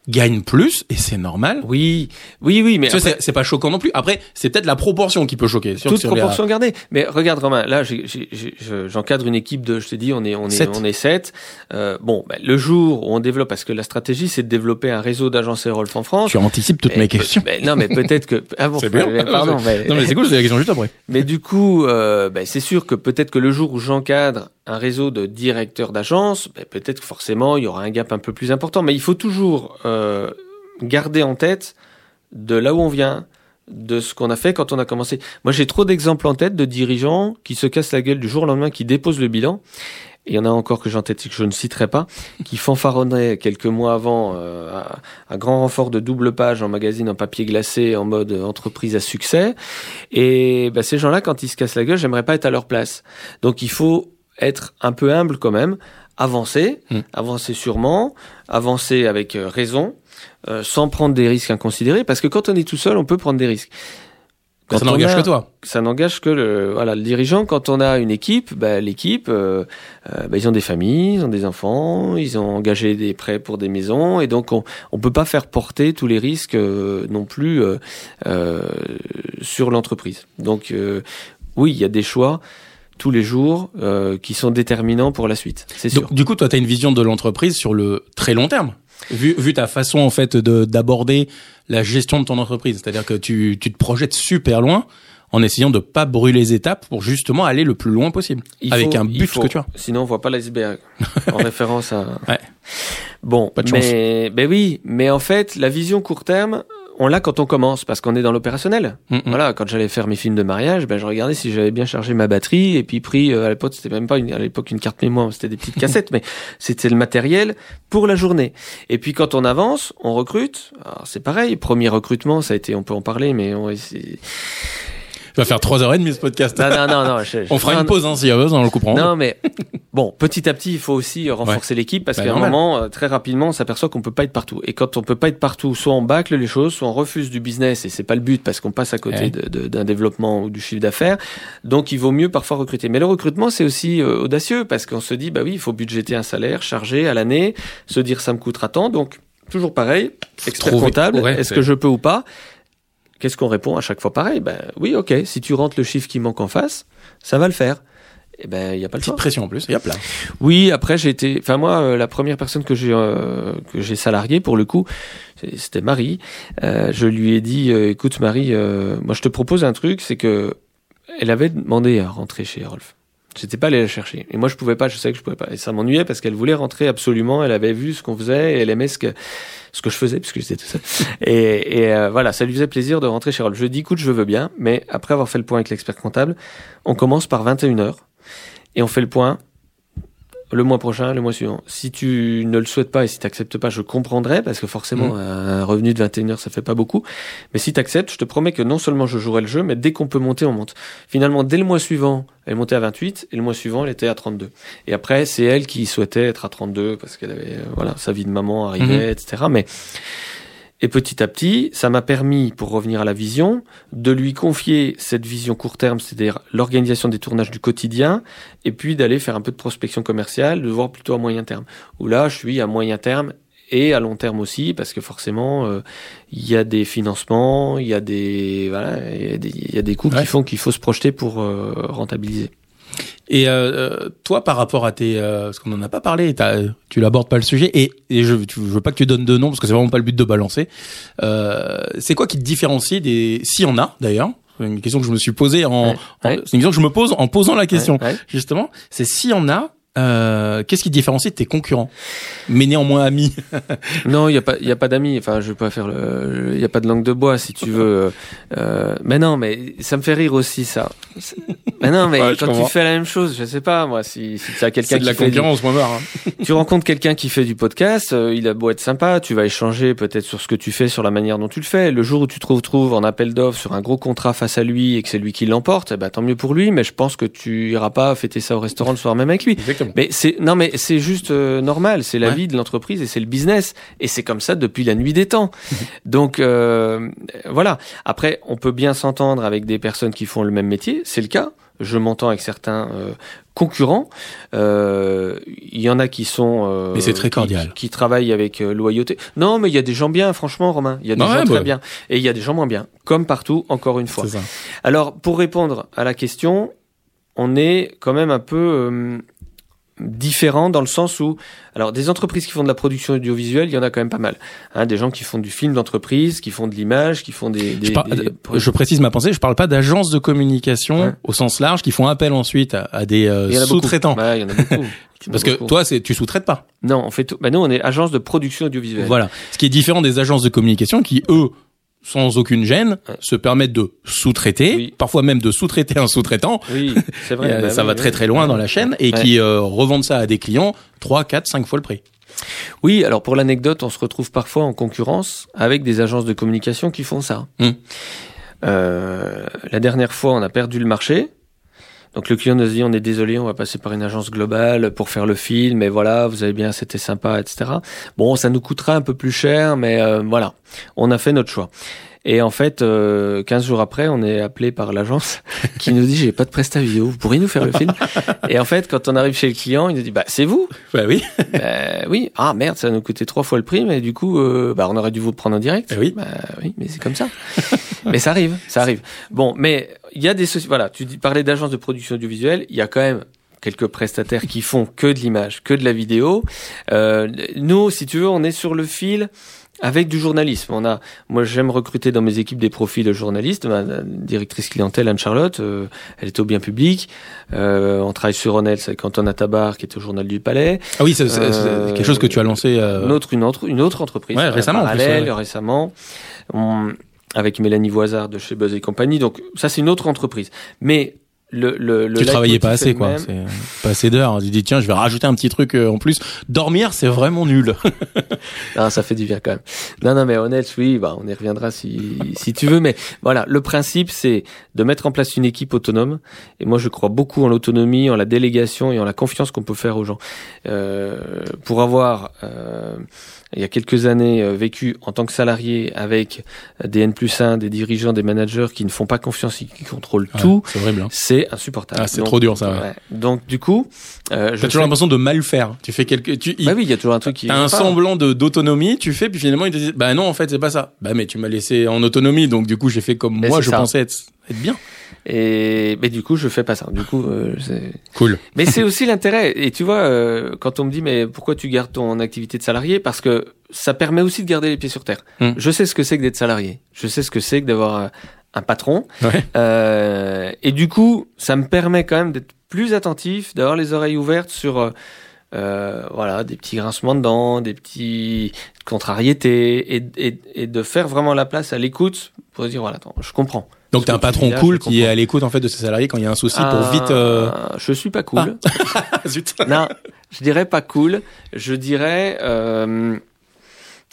gagne plus et c'est normal. Oui, oui, oui, mais après, c'est- pas choquant non plus. Après, c'est peut-être la proportion qui peut choquer. Toute proportion gardée. Mais regarde Romain, là, j'ai- j'ai- j'ai- je- j'encadre une équipe de, je t'ai dit, on est, on est, Sept. on est sept. Euh, bon, ben, le jour où on développe, parce que la stratégie, c'est de développer un réseau d'agences Rolf en France. Tu anticipes toutes mes questions. mais non, mais peut-être que. Ah bon, C'est bien. euh, Pardon, mais, Non mais c'est cool, c'est la question juste après. mais du coup, euh, ben, c'est sûr que peut-être que le jour où j'encadre un réseau de directeurs d'agence, ben, peut-être que forcément il y aura un gap un peu plus important. Mais il faut toujours euh, garder en tête de là où on vient, de ce qu'on a fait quand on a commencé. Moi, j'ai trop d'exemples en tête de dirigeants qui se cassent la gueule du jour au lendemain, qui déposent le bilan. Et il y en a encore que j'ai en tête que je ne citerai pas, qui fanfaronnaient quelques mois avant euh, à, grand renfort de double page en magazine en papier glacé en mode entreprise à succès. Et bah, ces gens-là, quand ils se cassent la gueule, j'aimerais pas être à leur place. Donc il faut être un peu humble quand même, avancer, Mm. avancer sûrement, avancer avec euh, raison, euh, sans prendre des risques inconsidérés, parce que quand on est tout seul, on peut prendre des risques. Ça n'engage que toi. Ça n'engage que le, voilà, le dirigeant. Quand on a une équipe, bah, l'équipe, euh, euh, bah, ils ont des familles, ils ont des enfants, ils ont engagé des prêts pour des maisons, et donc on on peut pas faire porter tous les risques euh, non plus euh, euh, sur l'entreprise. Donc euh, oui, il y a des choix tous les jours euh, qui sont déterminants pour la suite, c'est sûr. Donc, du coup, toi, tu as une vision de l'entreprise sur le très long terme. Vu, vu ta façon en fait de d'aborder la gestion de ton entreprise, c'est-à-dire que tu, tu te projettes super loin en essayant de pas brûler les étapes pour justement aller le plus loin possible Il avec faut- un but faut. que tu as. Sinon, on voit pas l'iceberg. en référence à. Ouais. Bon, Pas de mais ben oui, mais en fait, la vision court terme, on l'a quand on commence parce qu'on est dans l'opérationnel. Mm. Voilà, quand j'allais faire mes films de mariage, ben je regardais si j'avais bien chargé ma batterie et puis pris euh, à l'époque c'était même pas une, à l'époque une carte mémoire, c'était des petites cassettes, mais c'était le matériel pour la journée. Et puis quand on avance, on recrute. Alors c'est pareil, premier recrutement, ça a été, on peut en parler, mais on, vas faire trois heures et demie ce podcast. non non non non, je- je- On fera une pause hein, s'il y a besoin, on le coupera. en deux. non, mais bon, petit à petit, il faut aussi euh, renforcer l'équipe parce Bah, qu'à un moment, euh, très rapidement, on s'aperçoit qu'on peut pas être partout. Et quand on peut pas être partout, soit on bâcle les choses, soit on refuse du business et c'est pas le but parce qu'on passe à côté Ouais. d'un développement ou du chiffre d'affaires. Donc, il vaut mieux parfois recruter. Mais le recrutement, c'est aussi euh, audacieux parce qu'on se dit, bah oui, il faut budgéter un salaire chargé à l'année, se dire ça me coûtera tant. Donc, toujours pareil, expert trouver- comptable, ouais, est-ce que je peux ou pas? Qu'est-ce qu'on répond à chaque fois pareil? Ben oui, ok. Si tu rentres le chiffre qui manque en face, ça va le faire. Eh ben, il y a pas le Petite choix. pression en plus. Et hop là. Oui, après j'ai été, enfin moi, euh, la première personne que j'ai euh, que j'ai salariée pour le coup, c'était Marie. Euh, je lui ai dit, écoute Marie, moi je te propose un truc, c'est que elle avait demandé à rentrer chez Rolf. J'étais pas allé la chercher. Et moi je pouvais pas, je savais que je pouvais pas. Et ça m'ennuyait parce qu'elle voulait rentrer absolument. Elle avait vu ce qu'on faisait et elle aimait ce que ce que je faisais puisque j'étais tout seul. et et euh, voilà, ça lui faisait plaisir de rentrer chez Rolf. Je lui ai dit, écoute, je veux bien, mais après avoir fait le point avec l'expert comptable, on commence par 21 heures et on fait le point le mois prochain, le mois suivant. Si tu ne le souhaites pas et si tu n'acceptes pas, je comprendrai parce que forcément, Mm. un revenu de 21 heures, ça fait pas beaucoup. Mais si tu acceptes, je te promets que non seulement je jouerai le jeu, mais dès qu'on peut monter, on monte. Finalement, dès le mois suivant, elle montait à 28 et le mois suivant, elle était à 32. Et après, c'est elle qui souhaitait être à 32 parce qu'elle avait, euh, voilà, sa vie de maman arrivait, etc. Mais, et petit à petit, ça m'a permis, pour revenir à la vision, de lui confier cette vision court terme, c'est-à-dire l'organisation des tournages du quotidien, et puis d'aller faire un peu de prospection commerciale, de voir plutôt à moyen terme. Où là, je suis à moyen terme et à long terme aussi, parce que forcément, euh, il y a des financements, il y a des, voilà, il y a des, il y a des coûts Ouais. qui font qu'il faut se projeter pour euh, rentabiliser. Et euh, euh, toi, par rapport à tes, euh, parce qu'on en a pas parlé, tu l'abordes pas le sujet, et, et je, tu, je veux pas que tu donnes de nom parce que c'est vraiment pas le but de balancer. Euh, c'est quoi qui te différencie des, s'il y en a d'ailleurs, c'est une question que je me suis posée en, Ouais, en- ouais. c'est une question que je me pose en posant la question ouais. justement. C'est s'il y en a, euh, qu'est-ce qui te différencie de tes concurrents, mais néanmoins amis? Non, il y a pas, il y a pas d'amis. Enfin, je vais pas faire le, il y a pas de langue de bois si tu veux. Euh, mais non, mais ça me fait rire aussi ça. Mais non, mais Ouais, quand comprends. tu fais la même chose, je sais pas moi, si, si tu as quelqu'un C'est de la fait du- concurrence, moi marre. hein. tu rencontres quelqu'un qui fait du podcast, euh, il a beau être sympa, tu vas échanger peut-être sur ce que tu fais, sur la manière dont tu le fais. Le jour où tu te retrouves en appel d'offres sur un gros contrat face à lui et que c'est lui qui l'emporte, eh ben, tant mieux pour lui, mais je pense que tu iras pas fêter ça au restaurant le soir même avec lui. Exactement. Mais c'est non mais c'est juste euh, normal, c'est la Ouais. vie de l'entreprise et c'est le business et c'est comme ça depuis la nuit des temps. Donc euh, voilà. Après, on peut bien s'entendre avec des personnes qui font le même métier, c'est le cas. Je m'entends avec certains euh, concurrents. Euh, Il y en a qui sont euh, Mais c'est très cordial. qui, travaillent avec euh, loyauté. Non, mais il y a des gens bien, franchement, Romain. Il y a des Ouais, gens bah. très bien et il y a des gens moins bien, comme partout. Encore une fois. Ça. Alors, pour répondre à la question, on est quand même un peu euh, différent dans le sens où, alors, des entreprises qui font de la production audiovisuelle, il y en a quand même pas mal. Hein, des gens qui font du film d'entreprise, qui font de l'image, qui font des... des, Je, par- des- je précise ma pensée, je parle pas d'agences de communication au sens large qui font appel ensuite à, à des euh, en sous-traitants. Ouais, il y en a beaucoup. En Parce que beaucoup. toi, c'est tu sous-traites pas. Non, on fait tout. Bah, nous, on est agence de production audiovisuelle. Voilà. Ce qui est différent des agences de communication qui eux sans aucune gêne, Ouais. se permettent de sous-traiter, Oui. parfois même de sous-traiter un sous-traitant. Oui, c'est vrai. Euh, bah ça oui, va oui. très très loin dans la chaîne et qui euh, revendent ça à des clients 3, 4, 5 fois le prix. Oui, alors pour l'anecdote, on se retrouve parfois en concurrence avec des agences de communication qui font ça. Hmm. Euh, la dernière fois, on a perdu le marché. Donc le client nous dit on est désolé, on va passer par une agence globale pour faire le film, mais voilà, vous avez bien, c'était sympa, etc. Bon, ça nous coûtera un peu plus cher, mais euh, voilà, on a fait notre choix. Et en fait, euh, 15 jours après, on est appelé par l'agence qui nous dit j'ai pas de presta vidéo, vous pourriez nous faire le film? Et en fait, quand on arrive chez le client, il nous dit bah c'est vous Bah oui. bah, oui. Ah merde, ça nous coûter trois fois le prix, mais du coup, euh, bah, on aurait dû vous prendre en direct. Eh oui. Bah, oui, mais c'est comme ça. Mais ça arrive, ça arrive. Bon, mais il y a des sociétés. Voilà, tu parlais d'agences de production audiovisuelle. Il y a quand même quelques prestataires qui font que de l'image, que de la vidéo. Euh, nous, si tu veux, on est sur le fil. Avec du journalisme, on a. Moi, j'aime recruter dans mes équipes des profils de journalistes. Ma directrice clientèle Anne Charlotte, euh, elle est au bien public. Euh, on travaille sur Ronel, avec Antoine Tabar, qui est au journal du Palais. Ah oui, c'est c'est- c'est quelque chose que tu as lancé. euh, Une autre, une autre, une autre entreprise. Ouais, en récemment, en plus, ouais. récemment. On- avec Mélanie Voisard de chez Buzz et compagnie. Donc, ça, c'est une autre entreprise. Mais le, le, le tu travaillais pas assez, quoi. C'est pas assez d'heures. Tu dis tiens, je vais rajouter un petit truc euh, en plus. Dormir, c'est vraiment nul. Non, ça fait du bien quand même. Non, non, mais honnête, oui, bah, on y reviendra si, si tu veux. Mais voilà, le principe, c'est de mettre en place une équipe autonome. Et moi, je crois beaucoup en l'autonomie, en la délégation et en la confiance qu'on peut faire aux gens. Euh, pour avoir, euh, il y a quelques années, euh, vécu en tant que salarié avec des N plus 1, des dirigeants, des managers qui ne font pas confiance et qui contrôlent tout, c'est horrible. Hein. c'est insupportable. Ah, c'est trop dur, ça, ouais. ouais. Donc, du coup, euh, T'as toujours fais- l'impression de mal faire. Tu fais quelque, tu, Bah oui, il y a toujours un truc qui. Un pas. semblant de d'autonomie, tu fais, puis finalement ils te disent, bah non, en fait c'est pas ça. Bah mais tu m'as laissé en autonomie, donc du coup j'ai fait comme Mais moi je ça. pensais être, être bien. Et mais du coup, je fais pas ça. Du coup, euh, c'est- Cool. mais c'est aussi l'intérêt. Et tu vois, euh, quand on me dit mais pourquoi tu gardes ton activité de salarié, parce que ça permet aussi de garder les pieds sur terre. Hmm. Je sais ce que c'est que d'être salarié. Je sais ce que c'est que d'avoir un, un patron. Ouais. Euh, et du coup, ça me permet quand même d'être plus attentif, d'avoir les oreilles ouvertes sur euh, euh, voilà des petits grincements de dents, des petits contrariétés, et, et, et de faire vraiment la place à l'écoute pour dire voilà, attends, je comprends. Donc t'as un patron là, cool qui est à l'écoute en fait de ses salariés quand il y a un souci pour Ah, vite. euh, Je suis pas cool. Ah, zut. non, je dirais pas cool. Je dirais euh,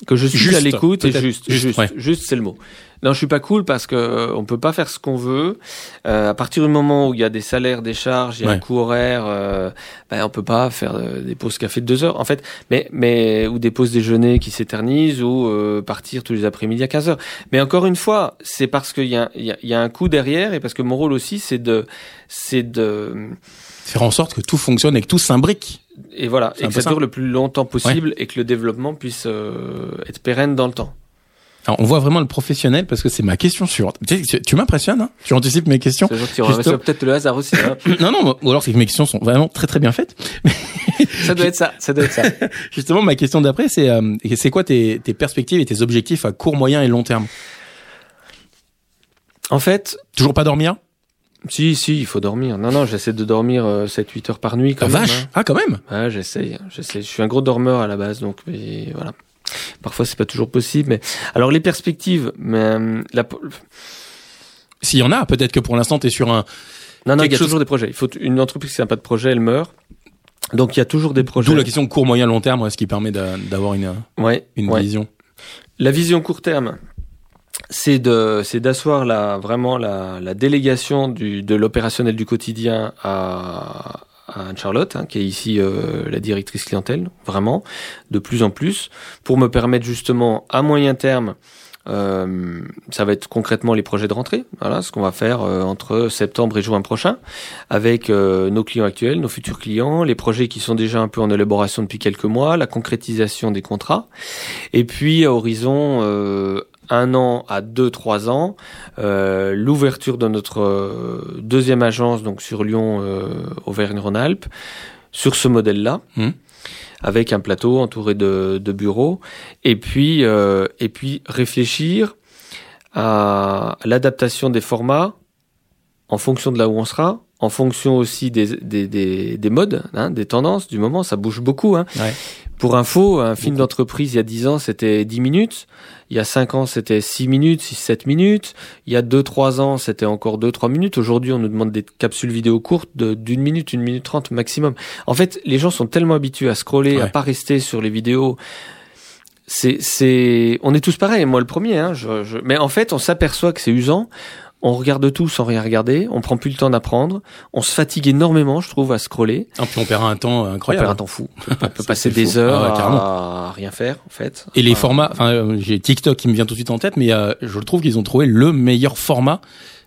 que je suis Juste, à l'écoute et juste. Juste, Juste, ouais. juste, c'est le mot. Non, je suis pas cool parce que euh, on peut pas faire ce qu'on veut. Euh, à partir du moment où il y a des salaires, des charges, il y a Ouais. un coût horaire, euh, ben, on peut pas faire euh, des pauses café de deux heures. En fait, mais mais ou des pauses déjeuner qui s'éternisent ou euh, partir tous les après-midi à 15 heures. Mais encore une fois, c'est parce qu'il y a il y a, il y a un coût derrière et parce que mon rôle aussi c'est de c'est de Faire en sorte que tout fonctionne et que tout s'imbrique. et voilà, et que ça ça. dure le plus longtemps possible et que le développement puisse euh, être pérenne dans le temps. Alors, on voit vraiment le professionnel parce que c'est ma question suivante. Tu, tu- tu m'impressionnes, hein tu anticipes mes questions. C'est peut-être le hasard aussi. hein. non, non, ou alors c'est que mes questions sont vraiment très très bien faites. ça doit être ça, ça doit être ça. Justement, ma question d'après, c'est euh, c'est quoi tes, tes perspectives et tes objectifs à court, moyen et long terme? En fait, Toujours pas dormir? Si, si, il faut dormir. Non, non, j'essaie de dormir 7-8 heures par nuit quand Ah, même. vache Ah, quand même hein. Ouais, j'essaye, j'essaie. Je suis un gros dormeur à la base, donc mais, voilà. Parfois, c'est pas toujours possible, mais alors les perspectives, mais euh, la... S'il y en a, peut-être que pour l'instant, t'es sur un... non, non, il y a chose- toujours des projets. Il faut une entreprise qui n'a pas de projet, elle meurt. Donc il y a toujours des projets. D'où la question court, moyen, long terme, ce qui permet d'a- d'avoir une, Ouais, une ouais. vision. La vision court terme, c'est d'asseoir la vraiment la, la délégation du, de l'opérationnel du quotidien à, à Anne-Charlotte, hein, qui est ici euh, la directrice clientèle, vraiment, de plus en plus, pour me permettre justement à moyen terme, euh, ça va être concrètement les projets de rentrée, voilà ce qu'on va faire euh, entre septembre et juin prochain, avec euh, nos clients actuels, nos futurs clients, les projets qui sont déjà un peu en élaboration depuis quelques mois, la concrétisation des contrats, et puis à horizon euh, un an à deux, trois ans, euh, l'ouverture de notre euh, deuxième agence, donc sur Lyon, euh, Auvergne-Rhône-Alpes, sur ce modèle-là, Mhm. avec un plateau entouré de, de bureaux, et puis, euh, et puis réfléchir à l'adaptation des formats en fonction de là où on sera, en fonction aussi des, des, des, des modes, hein, des tendances du moment, ça bouge beaucoup. Hein. Ouais. Pour info, un film d'entreprise il y a 10 ans, c'était 10 minutes. Il y a 5 ans, c'était 6 minutes, 6 7 minutes. Il y a 2 3 ans, c'était encore 2 3 minutes. Aujourd'hui, on nous demande des capsules vidéo courtes de d'une minute, une minute trente maximum. En fait, les gens sont tellement habitués à scroller, à pas rester sur les vidéos. C'est c'est on est tous pareils, moi le premier hein, je, je- mais en fait, on s'aperçoit que c'est usant. On regarde tout sans rien regarder, on prend plus le temps d'apprendre, on se fatigue énormément, je trouve, à scroller. Et puis on perd un temps On incroyable. perd un temps fou. On peut passer des fou. heures Ah carrément. à rien faire, en fait. Et les formats, enfin, euh, j'ai TikTok qui me vient tout de suite en tête, mais euh, je trouve qu'ils ont trouvé le meilleur format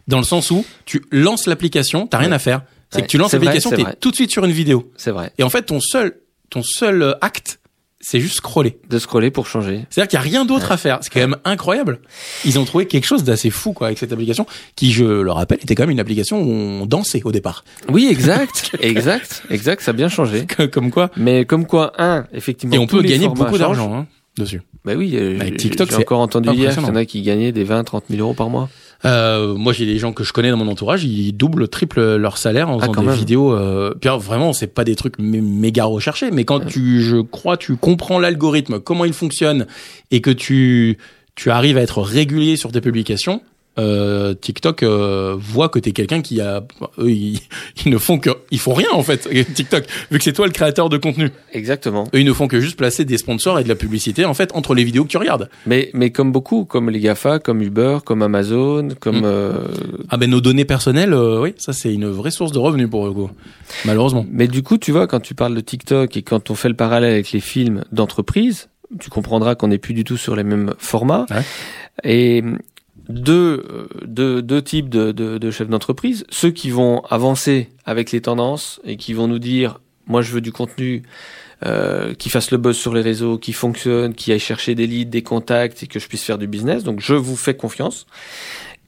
dans le sens où tu lances l'application, t'as rien Ouais. à faire. C'est Ouais, que tu lances l'application, t'es tout de suite sur une vidéo. C'est vrai. Et en fait, ton seul, ton seul euh, acte, c'est juste scroller. De scroller pour changer. C'est-à-dire qu'il y a rien d'autre à faire. C'est quand même incroyable. Ils ont trouvé quelque chose d'assez fou, quoi, avec cette application, qui, je le rappelle, était quand même une application où on dansait au départ. Oui, exact. exact. Exact. Ça a bien changé. Comme quoi. Mais comme quoi, un, effectivement. Et on peut gagner beaucoup d'argent, hein, dessus. Bah oui, euh, Avec j'ai- TikTok, j'ai c'est encore entendu hier qu'il y en a qui gagnaient des 20, 30 000 euros par mois. Euh, moi, j'ai des gens que je connais dans mon entourage, ils doublent, triplent leur salaire en Ah, faisant des même. vidéos. Euh, puis alors, vraiment, c'est pas des trucs mé- méga recherchés, mais quand tu, je crois, tu comprends l'algorithme, comment il fonctionne, et que tu, tu arrives à être régulier sur tes publications. Euh, TikTok euh, voit que t'es quelqu'un qui a, eux, ils, ils ne font que, ils font rien en fait. TikTok, vu que c'est toi le créateur de contenu, Exactement. eux ils ne font que juste placer des sponsors et de la publicité en fait entre les vidéos que tu regardes. Mais, mais comme beaucoup, comme les GAFA, comme Uber, comme Amazon, comme, Mm. euh, Ah ben nos données personnelles, euh, oui, ça c'est une vraie source de revenus pour coup, malheureusement. Mais du coup, tu vois, quand tu parles de TikTok et quand on fait le parallèle avec les films d'entreprise, tu comprendras qu'on n'est plus du tout sur les mêmes formats. Ouais. Et deux, euh, deux, deux types de, de, de chefs d'entreprise. Ceux qui vont avancer avec les tendances et qui vont nous dire, moi je veux du contenu euh, qui fasse le buzz sur les réseaux, qui fonctionne, qui aille chercher des leads, des contacts et que je puisse faire du business. Donc je vous fais confiance.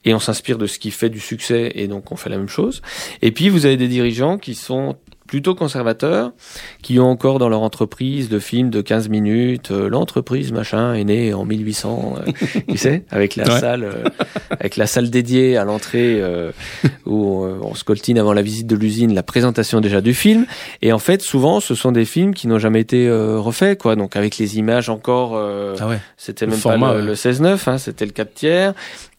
Et on s'inspire de ce qui fait du succès et donc on fait la même chose. Et puis vous avez des dirigeants qui sont plutôt conservateurs, qui ont encore dans leur entreprise de films de 15 minutes, euh, l'entreprise machin est née en 1800, euh, tu sais, avec la Ouais. salle, euh, avec la salle dédiée à l'entrée où on se coltine avant la visite de l'usine, la présentation déjà du film. Et en fait, souvent, ce sont des films qui n'ont jamais été refaits, quoi. Donc avec les images encore. Ah ouais. c'était Le même format, pas le, ouais. le 16-9, hein, c'était le 4 tiers,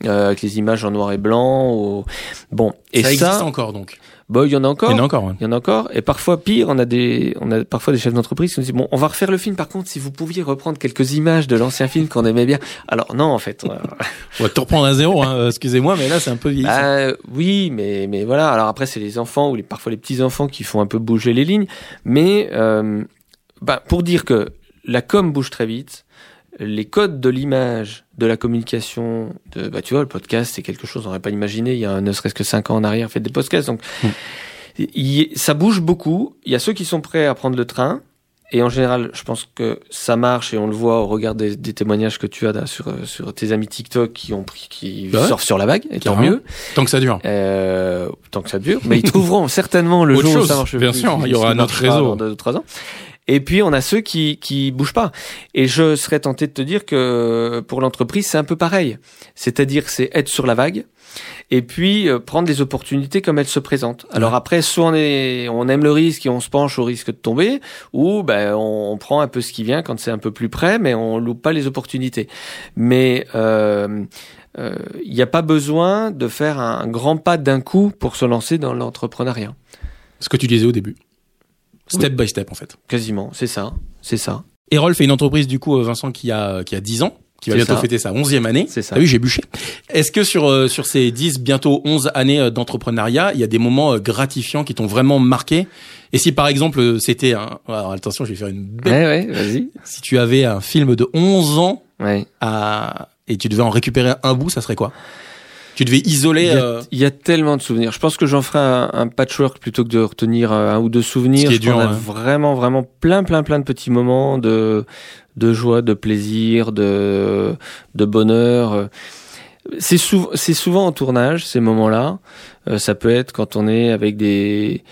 avec les images en noir et blanc. Ou... Bon, et ça ça, existe encore donc. Bon, il y en a encore. Il y en a encore. ouais. Il y en a encore. Et parfois, pire, on a des, on a parfois des chefs d'entreprise qui nous disent, bon, on va refaire le film. Par contre, si vous pouviez reprendre quelques images de l'ancien film qu'on aimait bien. Alors, non, en fait. On va te reprendre à zéro. Hein, euh, Excusez-moi, mais là c'est un peu vieillissant. bah, oui, mais, mais voilà. Alors après, c'est les enfants ou les, parfois les petits enfants qui font un peu bouger les lignes. Mais, euh, bah, pour dire que la com bouge très vite, les codes de l'image, de la communication, de, bah, tu vois, le podcast, c'est quelque chose, on n'aurait pas imaginé il y a ne serait-ce que cinq ans en arrière, fait des podcasts. Donc, Mm. il- ça bouge beaucoup. Il y a ceux qui sont prêts à prendre le train. Et en général, je pense que ça marche et on le voit au regard des, des témoignages que tu as sur, euh, sur tes amis TikTok qui ont pris, qui ouais. surfent sur la vague, et tant mieux. Tant que ça dure. Euh, tant que ça dure. Mais ils trouveront certainement le Autre jour où chose, ça marche bien sûr, il y aura marchera réseau. Dans deux trois ans. Et puis on a ceux qui qui bougent pas. Et je serais tenté de te dire que pour l'entreprise c'est un peu pareil. C'est-à-dire c'est être sur la vague et puis euh, prendre les opportunités comme elles se présentent. Alors après soit on est on aime le risque et on se penche au risque de tomber ou ben on, on prend un peu ce qui vient quand c'est un peu plus près mais on loupe pas les opportunités. Mais euh, euh, il n'y a pas besoin de faire un grand pas d'un coup pour se lancer dans l'entrepreneuriat. Ce que tu disais au début. Step by step en fait. Quasiment, c'est ça, c'est ça, Erol fait une entreprise du coup, euh, Vincent, qui a qui a 10 ans, qui va bientôt ça. fêter sa 11e année. c'est ça. Ah oui, j'ai bûché. Est-ce que sur euh, sur ces 10 bientôt 11 années euh, d'entrepreneuriat, il y a des moments euh, gratifiants qui t'ont vraiment marqué? Et si par exemple c'était un alors attention, je vais faire une belle Ouais, ouais, vas-y. si tu avais un film de 11 ans Ouais. à et tu devais en récupérer un bout, ça serait quoi? Tu devais isoler Il y, a, euh, il y a tellement de souvenirs. Je pense que j'en ferai un, un patchwork plutôt que de retenir euh, un ou deux souvenirs. Qui est dur, qu'on a hein. vraiment, vraiment plein, plein, plein de petits moments de, de joie, de plaisir, de, de bonheur. C'est souvent, c'est souvent en tournage ces moments-là. Euh, ça peut être quand on est avec des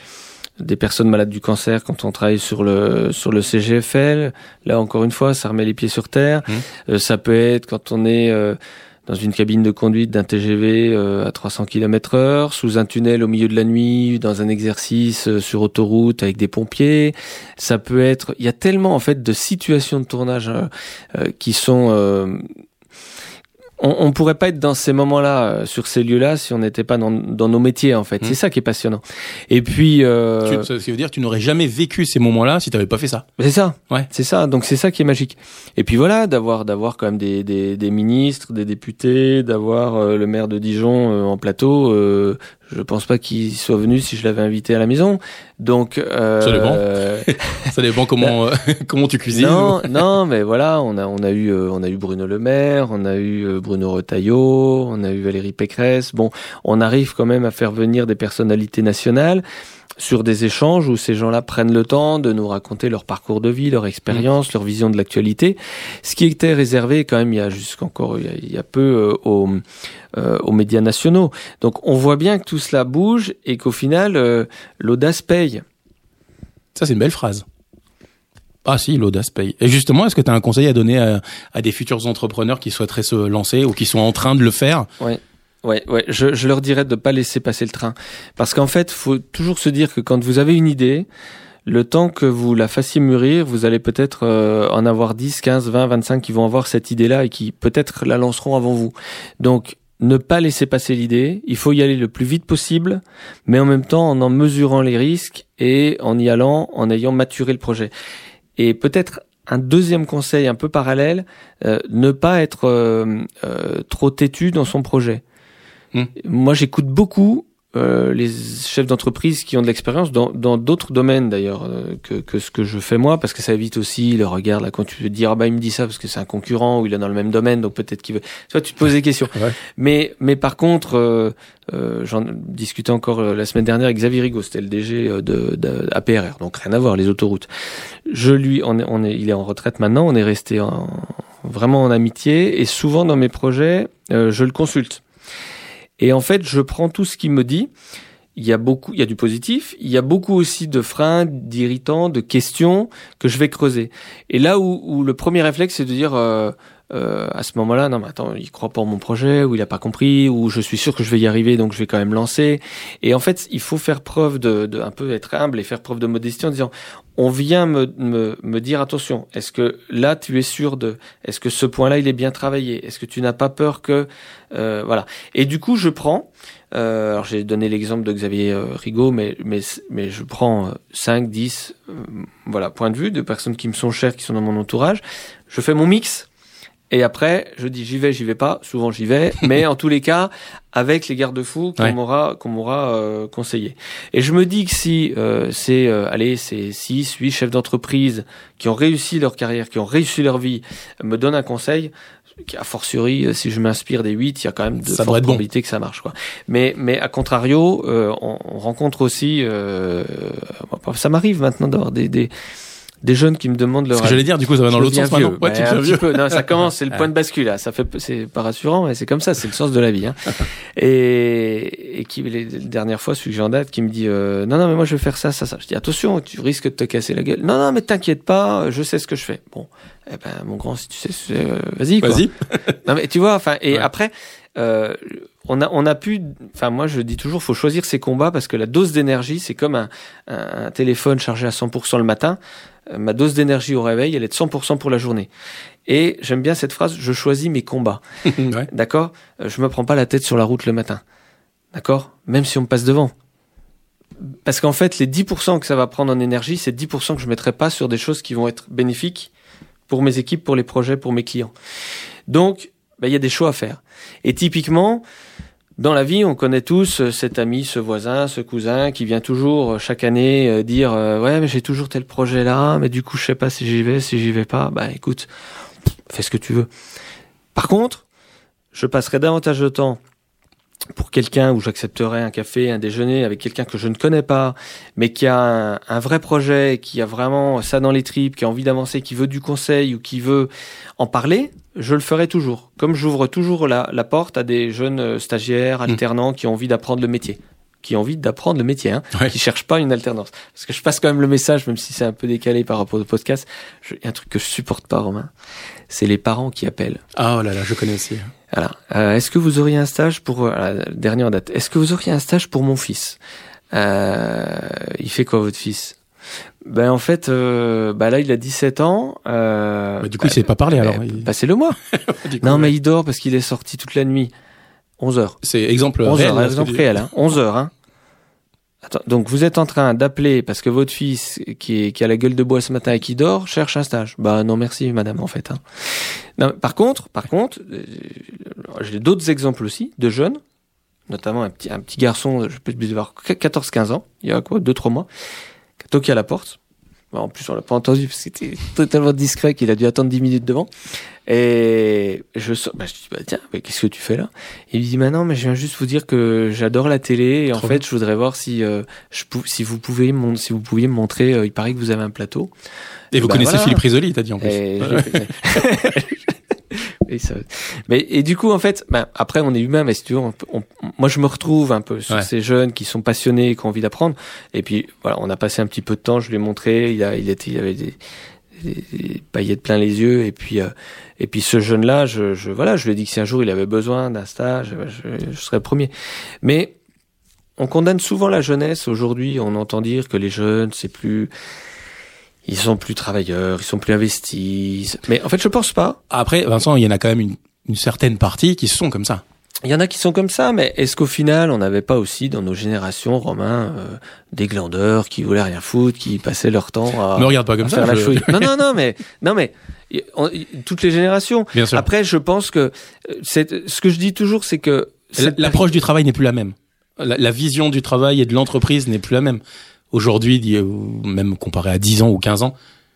des personnes malades du cancer quand on travaille sur le sur le CGFL. Là encore une fois, ça remet les pieds sur terre. Mmh. Euh, ça peut être quand on est euh, dans une cabine de conduite d'un TGV euh, à 300 km heure, sous un tunnel au milieu de la nuit, dans un exercice euh, sur autoroute avec des pompiers. Ça peut être, il y a tellement en fait de situations de tournage euh, qui sont on, on pourrait pas être dans ces moments-là, euh, sur ces lieux-là, si on n'était pas dans, dans, nos métiers, en fait. Mmh. C'est ça qui est passionnant. Et puis, euh, Tu- ça veut dire que tu n'aurais jamais vécu ces moments-là si tu n'avais pas fait ça. c'est ça. Ouais. C'est ça. Donc c'est ça qui est magique. Et puis voilà, d'avoir d'avoir quand même des, des, des ministres, des députés, d'avoir euh, le maire de Dijon euh, en plateau. Je pense pas qu'il soit venu si je l'avais invité à la maison. Donc euh, Ça dépend. euh, Ça dépend comment euh, comment tu cuisines. non, non, mais voilà, on a on a eu euh, on a eu Bruno Le Maire, on a eu euh, Bruno Retailleau, on a eu Valérie Pécresse. Bon, on arrive quand même à faire venir des personnalités nationales sur des échanges où ces gens-là prennent le temps de nous raconter leur parcours de vie, leur expérience, leur vision de l'actualité. Ce qui était réservé quand même il y a jusqu'encore il y a, il y a peu euh, aux, euh, aux médias nationaux. Donc on voit bien que tout cela bouge et qu'au final euh, l'audace paye. Ça, c'est une belle phrase. Ah si, l'audace paye. Et justement, est-ce que tu as un conseil à donner à, à des futurs entrepreneurs qui souhaiteraient se lancer ou qui sont en train de le faire Ouais, ouais, je, je leur dirais de ne pas laisser passer le train. Parce qu'en fait, faut toujours se dire que quand vous avez une idée, le temps que vous la fassiez mûrir, vous allez peut-être euh, en avoir 10, 15, 20, 25 qui vont avoir cette idée-là et qui peut-être la lanceront avant vous. Donc, ne pas laisser passer l'idée, il faut y aller le plus vite possible, mais en même temps en en mesurant les risques et en y allant, en ayant maturé le projet. Et peut-être un deuxième conseil un peu parallèle, euh, ne pas être euh, euh, trop têtu dans son projet. Hmm. Moi, j'écoute beaucoup euh, les chefs d'entreprise qui ont de l'expérience dans dans d'autres domaines d'ailleurs euh, que, que ce que je fais moi, parce que ça évite aussi le regard là quand tu veux dire ah bah il me dit ça parce que c'est un concurrent ou il est dans le même domaine donc peut-être qu'il veut. Tu vois, tu te poses des questions. Ouais. Mais mais par contre, euh, euh, j'en discutais encore euh, la semaine dernière avec Xavier Rigaud, c'était le DG de, de APRR, donc rien à voir les autoroutes. Je lui, on est, on est, il est en retraite maintenant, on est resté en, vraiment en amitié et souvent dans mes projets, euh, je le consulte. Et en fait, je prends tout ce qu'il me dit. Il y a beaucoup, il y a du positif. Il y a beaucoup aussi de freins, d'irritants, de questions que je vais creuser. Et là où, où le premier réflexe, c'est de dire euh, euh, à ce moment-là, non mais attends, il croit pas en mon projet, ou il a pas compris, ou je suis sûr que je vais y arriver, donc je vais quand même lancer. Et en fait, il faut faire preuve de, de un peu être humble et faire preuve de modestie en disant, on vient me, me, me dire attention, est-ce que là tu es sûr de, est-ce que ce point-là il est bien travaillé, est-ce que tu n'as pas peur que, euh, voilà. Et du coup, je prends. Euh, alors j'ai donné l'exemple de Xavier euh, Rigaud, mais mais mais je prends euh, 5, 10, euh, voilà, points de vue de personnes qui me sont chères, qui sont dans mon entourage. Je fais mon mix. Et après, je dis j'y vais, j'y vais pas. Souvent j'y vais, mais en tous les cas, avec les garde-fous qu'on Ouais. m'aura qu'on m'aura euh, conseillé. Et je me dis que si euh, c'est euh, allez, c'est 6, 8 chefs d'entreprise qui ont réussi leur carrière, qui ont réussi leur vie, me donnent un conseil, qui a fortiori, euh, si je m'inspire des 8, il y a quand même de Ça fortes bon. probabilités que ça marche. Quoi. Mais, mais à contrario, euh, on, on rencontre aussi, euh, ça m'arrive maintenant d'avoir des, des, des jeunes qui me demandent leur Ce que j'allais dire, du coup, ça va dans l'autre sens maintenant. vieux. Tu Ouais, un petit peu. Non, ça commence, c'est le point de bascule. Là. Ça fait, c'est pas rassurant, mais c'est comme ça, c'est le sens de la vie. Hein. Et, et qui, les, dernières fois, celui que j'ai en date, qui me dit, euh, non, non, mais moi je vais faire ça, ça, ça. Je dis, attention, tu risques de te casser la gueule. Non, non, mais t'inquiète pas, je sais ce que je fais. Bon, eh ben, mon grand, si tu sais, ce- euh, vas-y. Vas-y. Non, mais tu vois, enfin, et Ouais. après, euh, on a, on a pu, enfin, moi, je dis toujours, faut choisir ses combats parce que la dose d'énergie, c'est comme un, un, un téléphone chargé à 100% le matin. Euh, Ma dose d'énergie au réveil, elle est de 100% pour la journée. Et j'aime bien cette phrase, je choisis mes combats. Ouais. D'accord? Euh, Je me prends pas la tête sur la route le matin. D'accord? Même si on me passe devant. Parce qu'en fait, les 10% que ça va prendre en énergie, c'est 10% que je mettrai pas sur des choses qui vont être bénéfiques pour mes équipes, pour les projets, pour mes clients. Donc, ben, il y a des choix à faire. Et typiquement, dans la vie, on connaît tous euh, cet ami, ce voisin, ce cousin qui vient toujours euh, chaque année euh, dire ouais mais j'ai toujours tel projet là, mais du coup je sais pas si j'y vais, si j'y vais pas. Bah écoute, fais ce que tu veux. Par contre, je passerai davantage de temps pour quelqu'un où j'accepterai un café, un déjeuner avec quelqu'un que je ne connais pas, mais qui a un, un vrai projet, qui a vraiment ça dans les tripes, qui a envie d'avancer, qui veut du conseil ou qui veut en parler, je le ferai toujours. Comme j'ouvre toujours la, la porte à des jeunes stagiaires, alternants qui ont envie d'apprendre le métier. Qui ont envie d'apprendre le métier, hein, Ouais. qui cherchent pas une alternance. Parce que je passe quand même le message, même si c'est un peu décalé par rapport au podcast. Je- Il y a un truc que je supporte pas, Romain. C'est les parents qui appellent. Ah, oh là là, je connais aussi. Voilà. Euh, Est-ce que vous auriez un stage pour euh, la dernière date Est-ce que vous auriez un stage pour mon fils? Euh, Il fait quoi votre fils? Ben en fait, euh, bah là il a 17 ans. Euh, Bah, du coup, il sait pas parler alors. bah, Il- Passez-le moi. coup, non ouais. mais il dort parce qu'il est sorti toute la nuit. 11 heures. c'est exemple 11 réel. heures, que exemple réel. Hein. 11 heures. Hein. Donc vous êtes en train d'appeler parce que votre fils qui, qui a la gueule de bois ce matin et qui dort cherche un stage. Bah non merci madame en fait. Hein. Par contre, par contre, euh, j'ai d'autres exemples aussi de jeunes, notamment un petit un petit garçon, je peux avoir 14-15 ans, il y a quoi, 2-3 mois, qui a toqué à la porte. Bon, en plus on l'a pas entendu parce que c'était totalement discret qu'il a dû attendre 10 minutes devant. Et je sors, bah, je dis bah tiens, mais qu'est-ce que tu fais là? Il me dit bah non mais je viens juste vous dire que j'adore la télé et en fait je voudrais voir si euh, je pou- si vous pouvez si vous pouviez me montrer euh, il paraît que vous avez un plateau. Et vous Bah, connaissez voilà. Philippe Risoli, t'as dit en plus. Et, Et ça- mais et du coup en fait ben, après on est humain mais si tu veux, on on- moi je me retrouve un peu sur Ouais. ces jeunes qui sont passionnés et qui ont envie d'apprendre. Et puis voilà on a passé un petit peu de temps je lui ai montré il a il était il avait des, des- des paillettes plein les yeux. Et puis euh, et puis ce jeune là je, je voilà je lui ai dit que si un jour il avait besoin d'un stage ben, je, je serais le premier. Mais on condamne souvent la jeunesse. Aujourd'hui on entend dire que les jeunes c'est plus ils sont plus travailleurs, ils sont plus investis. Mais en fait, je pense pas. Après, Vincent, il y en a quand même une, une certaine partie qui sont comme ça. Il y en a qui sont comme ça, mais est-ce qu'au final, on n'avait pas aussi dans nos générations, Romain, euh, des glandeurs qui voulaient rien foutre, qui passaient leur temps à, Me regarde pas comme ça. je- Non, non, non, mais non, mais on- toutes les générations. Bien sûr. Après, je pense que euh, c'est ce que je dis toujours, c'est que L'approche du travail n'est plus la même. La, la vision du travail et de l'entreprise n'est plus la même. Aujourd'hui, même comparé à 10 ans ou 15 ans,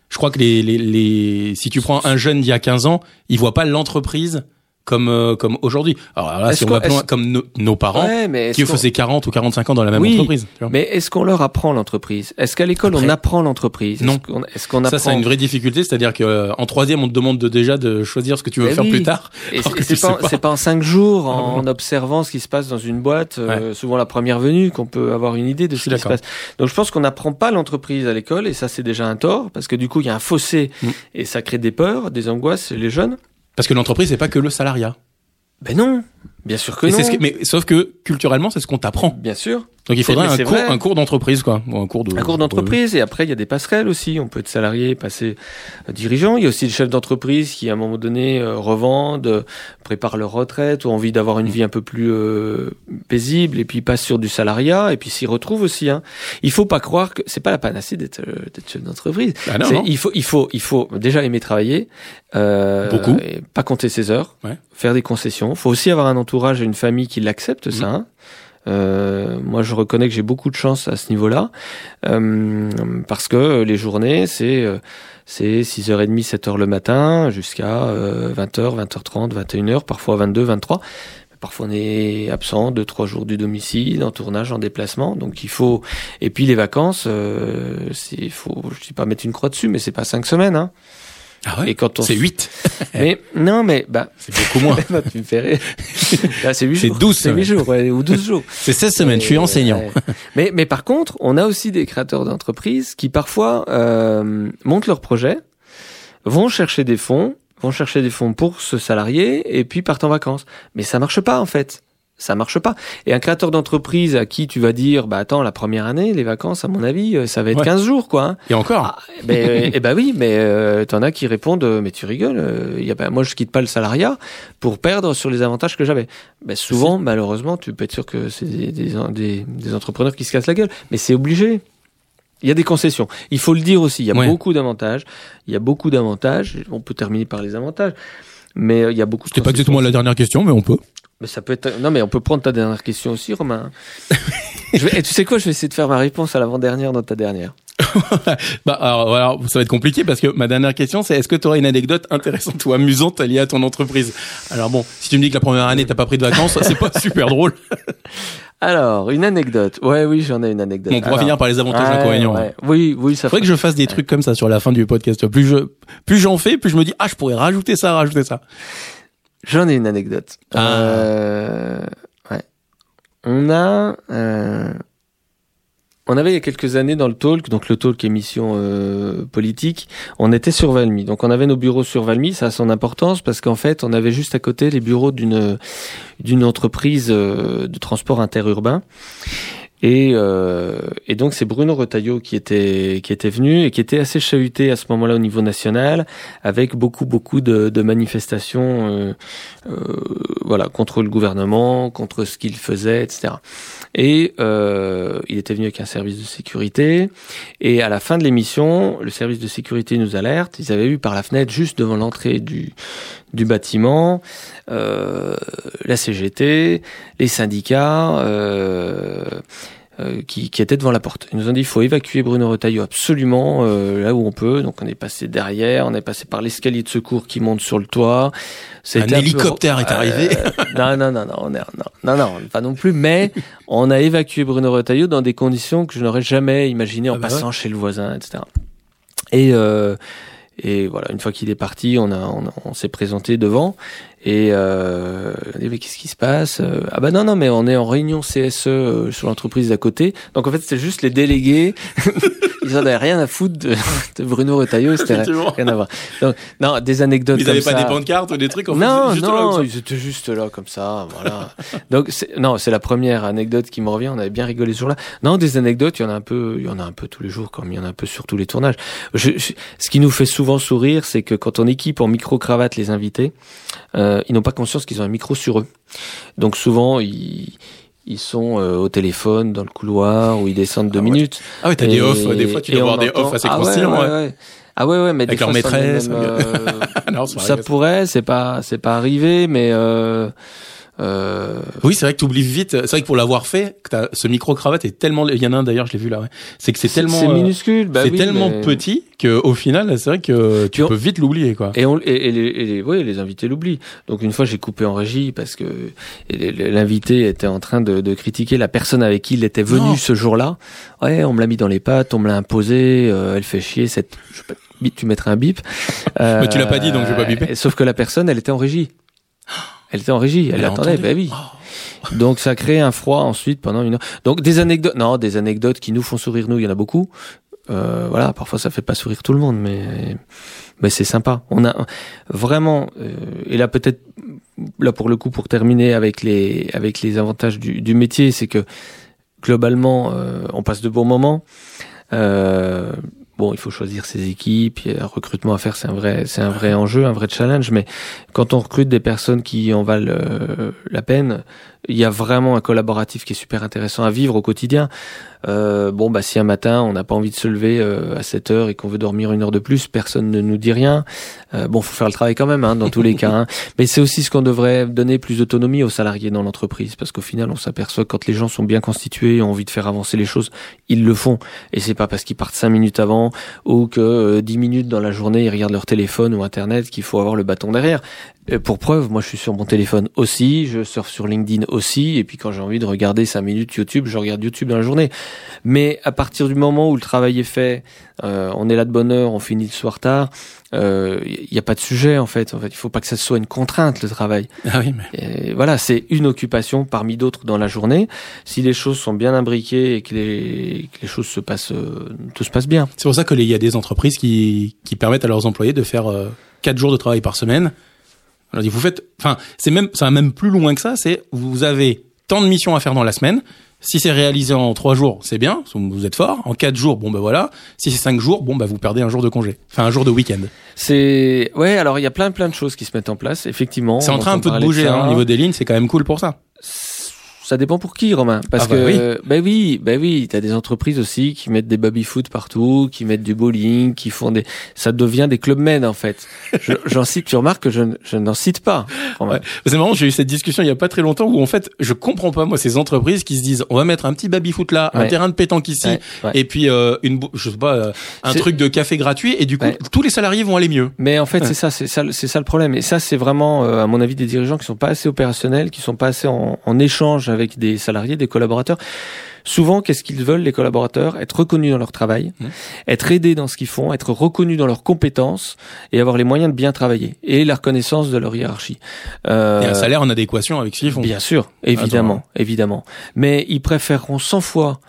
je crois que les, les, les, si tu prends un jeune d'il y a 15 ans, il voit pas l'entreprise comme, euh, comme aujourd'hui. Alors là, si on va comme nos, nos parents, Ouais, mais est-ce qui faisaient 40 ou 45 ans dans la même Oui, entreprise. tu vois. Mais est-ce qu'on leur apprend l'entreprise? Est-ce qu'à l'école on apprend l'entreprise? Non. Est-ce qu'on apprend Ça, c'est une vraie difficulté, c'est-à-dire que euh, en troisième, on te demande de, déjà de choisir ce que tu veux Ben faire oui. plus tard. Et c'est pas, pas. pas en cinq jours, Ah en observant ce qui se passe dans une boîte, euh, souvent la première venue, qu'on peut avoir une idée de ce qui se passe. Donc je pense qu'on n'apprend pas l'entreprise à l'école, et ça c'est déjà un tort, parce que du coup il y a un fossé, Mm. et ça crée des peurs, des angoisses chez les jeunes. Parce que l'entreprise, c'est pas que le salariat. Ben non, bien sûr que Et non. c'est ce que- mais sauf que culturellement, c'est ce qu'on t'apprend. Bien sûr. Donc il faudrait un cours, un cours d'entreprise, quoi. Ou un cours de. Un cours d'entreprise et après il y a des passerelles aussi. On peut être salarié, passer euh, dirigeant. Il y a aussi des chefs d'entreprise qui à un moment donné euh, revendent, euh, préparent leur retraite ou ont envie d'avoir une Mm. vie un peu plus euh, paisible et puis ils passent sur du salariat et puis s'y retrouvent aussi. Hein. Il faut pas croire que c'est pas la panacée d'être euh, d'être chef d'entreprise. Ah il faut il faut il faut déjà aimer travailler, euh, Beaucoup. et pas compter ses heures, Ouais. faire des concessions. Faut aussi avoir un entourage et une famille qui l'accepte ça. Mhm. hein. Euh, moi, je reconnais que j'ai beaucoup de chance à ce niveau-là, euh, parce que les journées, c'est euh, c'est 6h30, 7h le matin, jusqu'à euh, 20h, 20h30, 21h, parfois 22, 23. Parfois on est absent deux trois jours du domicile, en tournage, en déplacement, donc il faut. Et puis les vacances, euh, c'est faut, je dis pas mettre une croix dessus, mais c'est pas cinq semaines. Hein. Ah ouais. Et quand on C'est 8. mais non, mais bah C'est beaucoup moins. non, tu me fais rire. Là, c'est 8 C'est jours. 12 c'est 8 jours ouais, ou 12 jours. C'est 16 semaines. Je suis enseignant. ouais. mais, mais par contre, on a aussi des créateurs d'entreprises qui parfois euh, montent leur projet, vont chercher des fonds, vont chercher des fonds pour ce salarié et puis partent en vacances. Mais ça marche pas en fait. Ça marche pas. Et un créateur d'entreprise à qui tu vas dire, bah attends, la première année, les vacances, à mon avis, euh, ça va être Ouais. 15 jours, quoi. hein. Et encore. Ah, ben, euh, eh ben oui, mais euh, t'en as qui répondent, euh, mais tu rigoles. euh, y a, pas- moi, je quitte pas le salariat pour perdre sur les avantages que j'avais. Ben, souvent, malheureusement, tu peux être sûr que c'est des, des, des, des entrepreneurs qui se cassent la gueule, mais c'est obligé. Il y a des concessions. Il faut le dire aussi. Il y a Ouais. beaucoup d'avantages. Il y a beaucoup d'avantages. On peut terminer par les avantages, mais il y a beaucoup. de C'était pas exactement la dernière question, mais on peut. Mais ça peut être. Non, mais on peut prendre ta dernière question aussi, Romain. je vais... Et tu sais quoi Je vais essayer de faire ma réponse à l'avant-dernière dans ta dernière. Bah alors, alors, ça va être compliqué parce que ma dernière question c'est est-ce que tu aurais une anecdote intéressante ou amusante liée à ton entreprise? Alors bon, si tu me dis que la première année t'as pas pris de vacances, c'est pas super drôle. Alors, une anecdote. Ouais, oui, j'en ai une anecdote. Bon, on pourra Alors, finir par les avantages et ouais, inconvénients. ouais. Oui, oui, ça Faudrait que je fasse des trucs comme ça sur la fin du podcast. Plus je, plus j'en fais, plus je me dis ah je pourrais rajouter ça, rajouter ça. J'en ai une anecdote. Ah. Euh, ouais. On a, euh, on avait il y a quelques années dans le talk, donc le talk émission euh, politique, on était sur Valmy. Donc on avait nos bureaux sur Valmy, ça a son importance parce qu'en fait on avait juste à côté les bureaux d'une d'une entreprise euh, de transport interurbain. Et, euh, et donc c'est Bruno Retailleau qui était qui était venu et qui était assez chahuté à ce moment-là au niveau national, avec beaucoup beaucoup de, de manifestations, euh, euh, voilà, contre le gouvernement, contre ce qu'il faisait, etc. Et euh, il était venu avec un service de sécurité. Et à la fin de l'émission, le service de sécurité nous alerte. Ils avaient vu par la fenêtre, juste devant l'entrée du du bâtiment, euh, la CGT, les syndicats. Euh, euh, qui, qui étaient devant la porte. Ils nous ont dit il faut évacuer Bruno Retailleau absolument là où on peut. Donc on est passé derrière, on est passé par l'escalier de secours qui monte sur le toit. Un hélicoptère est arrivé. Non, non, non, non, on est, non, non, non, pas non plus. Mais on a évacué Bruno Retailleau dans des conditions que je n'aurais jamais imaginées en Ah bah passant chez le voisin, etc. Et et voilà, une fois qu'il est parti, on a, on, s'est présenté devant et euh, mais qu'est-ce qui se passe Euh, Ah bah non non mais on est en réunion CSE euh, sur l'entreprise d'à côté. Donc en fait c'était juste les délégués. Ils en avaient rien à foutre de, de Bruno Retailleau, c'était rien à voir. Donc non des anecdotes Ils comme n'avaient pas des pancartes ou des trucs en fait, Non, où non, ça- ils étaient juste là comme ça, voilà. Donc non, c'est la première anecdote qui me revient. On avait bien rigolé ce jour-là. Non, des anecdotes, il y en a un peu, il y en a un peu tous les jours, comme il y en a un peu sur tous les tournages. Je- je- ce qui nous fait souvent sourire, c'est que quand on équipe en micro cravate les invités, euh, ils n'ont pas conscience qu'ils ont un micro sur eux. Donc souvent ils ils sont euh, au téléphone, dans le couloir, ou ils descendent deux Ah ouais. minutes. Ah ouais, t'as des offs, des fois tu dois avoir des offs assez ah ouais, croustillants. ouais, ouais. ouais. Ah ouais, ouais, mais Avec des leur fois, ça maîtresse, même, euh, Non, c'est ça vrai. pourrait, c'est pas, c'est pas arrivé, mais euh, euh, Oui, c'est vrai que tu oublies vite. C'est vrai que pour l'avoir fait, que t'as- ce micro cravate est tellement. Il y en a un d'ailleurs, je l'ai vu là. Ouais. C'est que c'est tellement. c'est euh, minuscule, bah c'est oui, tellement mais- petit que au final, c'est vrai que tu on- peux vite l'oublier, quoi. Et, on, et, les, et les, ouais, les invités l'oublient. Donc une fois, j'ai coupé en régie parce que l'invité était en train de, de critiquer la personne avec qui il était venu Non. ce jour-là. Ouais, on me l'a mis dans les pattes, on me l'a imposé, euh, elle fait chier. Cette, je sais pas, tu mettrais un bip. Euh, Mais tu l'as pas dit, donc je vais pas biper. et- Sauf que la personne, elle était en régie. Elle était en régie, elle, Elle attendait. Bah oui. Oh. Donc ça crée un froid ensuite pendant une heure. Donc des anecdotes, non, des anecdotes qui nous font sourire nous, il y en a beaucoup. Euh, voilà, parfois ça fait pas sourire tout le monde, mais mais c'est sympa. On a vraiment euh, et là peut-être là pour le coup pour terminer avec les avec les avantages du, du métier, c'est que globalement euh, on passe de bons moments. Euh, bon, il faut choisir ses équipes, il y a un recrutement à faire, c'est un vrai c'est un vrai enjeu, un vrai challenge. Mais quand on recrute des personnes qui en valent euh, la peine, il y a vraiment un collaboratif qui est super intéressant à vivre au quotidien. Euh, bon, bah si un matin on n'a pas envie de se lever euh, à 7 heures et qu'on veut dormir une heure de plus, personne ne nous dit rien. Euh, bon, faut faire le travail quand même, hein, dans tous les cas. hein. Mais c'est aussi ce qu'on devrait donner plus d'autonomie aux salariés dans l'entreprise, parce qu'au final, on s'aperçoit que quand les gens sont bien constitués et ont envie de faire avancer les choses, ils le font. Et c'est pas parce qu'ils partent 5 minutes avant ou que euh, 10 minutes dans la journée ils regardent leur téléphone ou internet qu'il faut avoir le bâton derrière. Euh, Pour preuve, moi je suis sur mon téléphone aussi, je surfe sur LinkedIn aussi, et puis quand j'ai envie de regarder 5 minutes YouTube, je regarde YouTube dans la journée. Mais à partir du moment où le travail est fait, euh, on est là de bonne heure, on finit le soir tard, il n'y a pas de sujet en fait. En fait, il faut pas que ça soit une contrainte le travail. Ah oui, mais. Et voilà, c'est une occupation parmi d'autres dans la journée. Si les choses sont bien imbriquées et que les, que les choses se passent, euh, tout se passe bien. C'est pour ça que il y a des entreprises qui, qui permettent à leurs employés de faire euh, quatre jours de travail par semaine. Alors, vous faites, enfin, c'est même, ça va même plus loin que ça. C'est vous avez tant de missions à faire dans la semaine. Si c'est réalisé en trois jours, c'est bien, vous êtes fort. En quatre jours, bon ben voilà. Si c'est cinq jours, bon bah vous perdez un jour de congé, enfin un jour de week-end. C'est ouais, alors il y a plein plein de choses qui se mettent en place. Effectivement, C'est en train un peu de bouger hein, au niveau des lignes, c'est quand même cool pour ça. Ça dépend pour qui, Romain. Parce Ah bah que, ben oui, ben oui, t'as des entreprises aussi qui mettent des baby-foot partout, qui mettent du bowling, qui font des, ça devient des clubs med en fait. Je- J'en cite, tu remarques que je, je n'en cite pas. Ouais. C'est marrant, j'ai eu cette discussion il y a pas très longtemps où en fait, je comprends pas moi ces entreprises qui se disent on va mettre un petit baby foot là, un terrain de pétanque ici Ouais, et puis euh, une je sais pas euh, un truc de café gratuit et du coup tous les salariés vont aller mieux. Mais en fait, c'est ça, c'est ça, c'est ça le problème. Et ça, c'est vraiment, euh, à mon avis, des dirigeants qui sont pas assez opérationnels, qui sont pas assez en, en échange avec des salariés, des collaborateurs. Souvent, qu'est-ce qu'ils veulent, les collaborateurs? Être reconnus dans leur travail, Mmh. être aidés dans ce qu'ils font, être reconnus dans leurs compétences et avoir les moyens de bien travailler et la reconnaissance de leur hiérarchie. Euh, Et un salaire en adéquation avec ce qu'ils font. Bien sûr, évidemment, évidemment. Mais ils préféreront 100 fois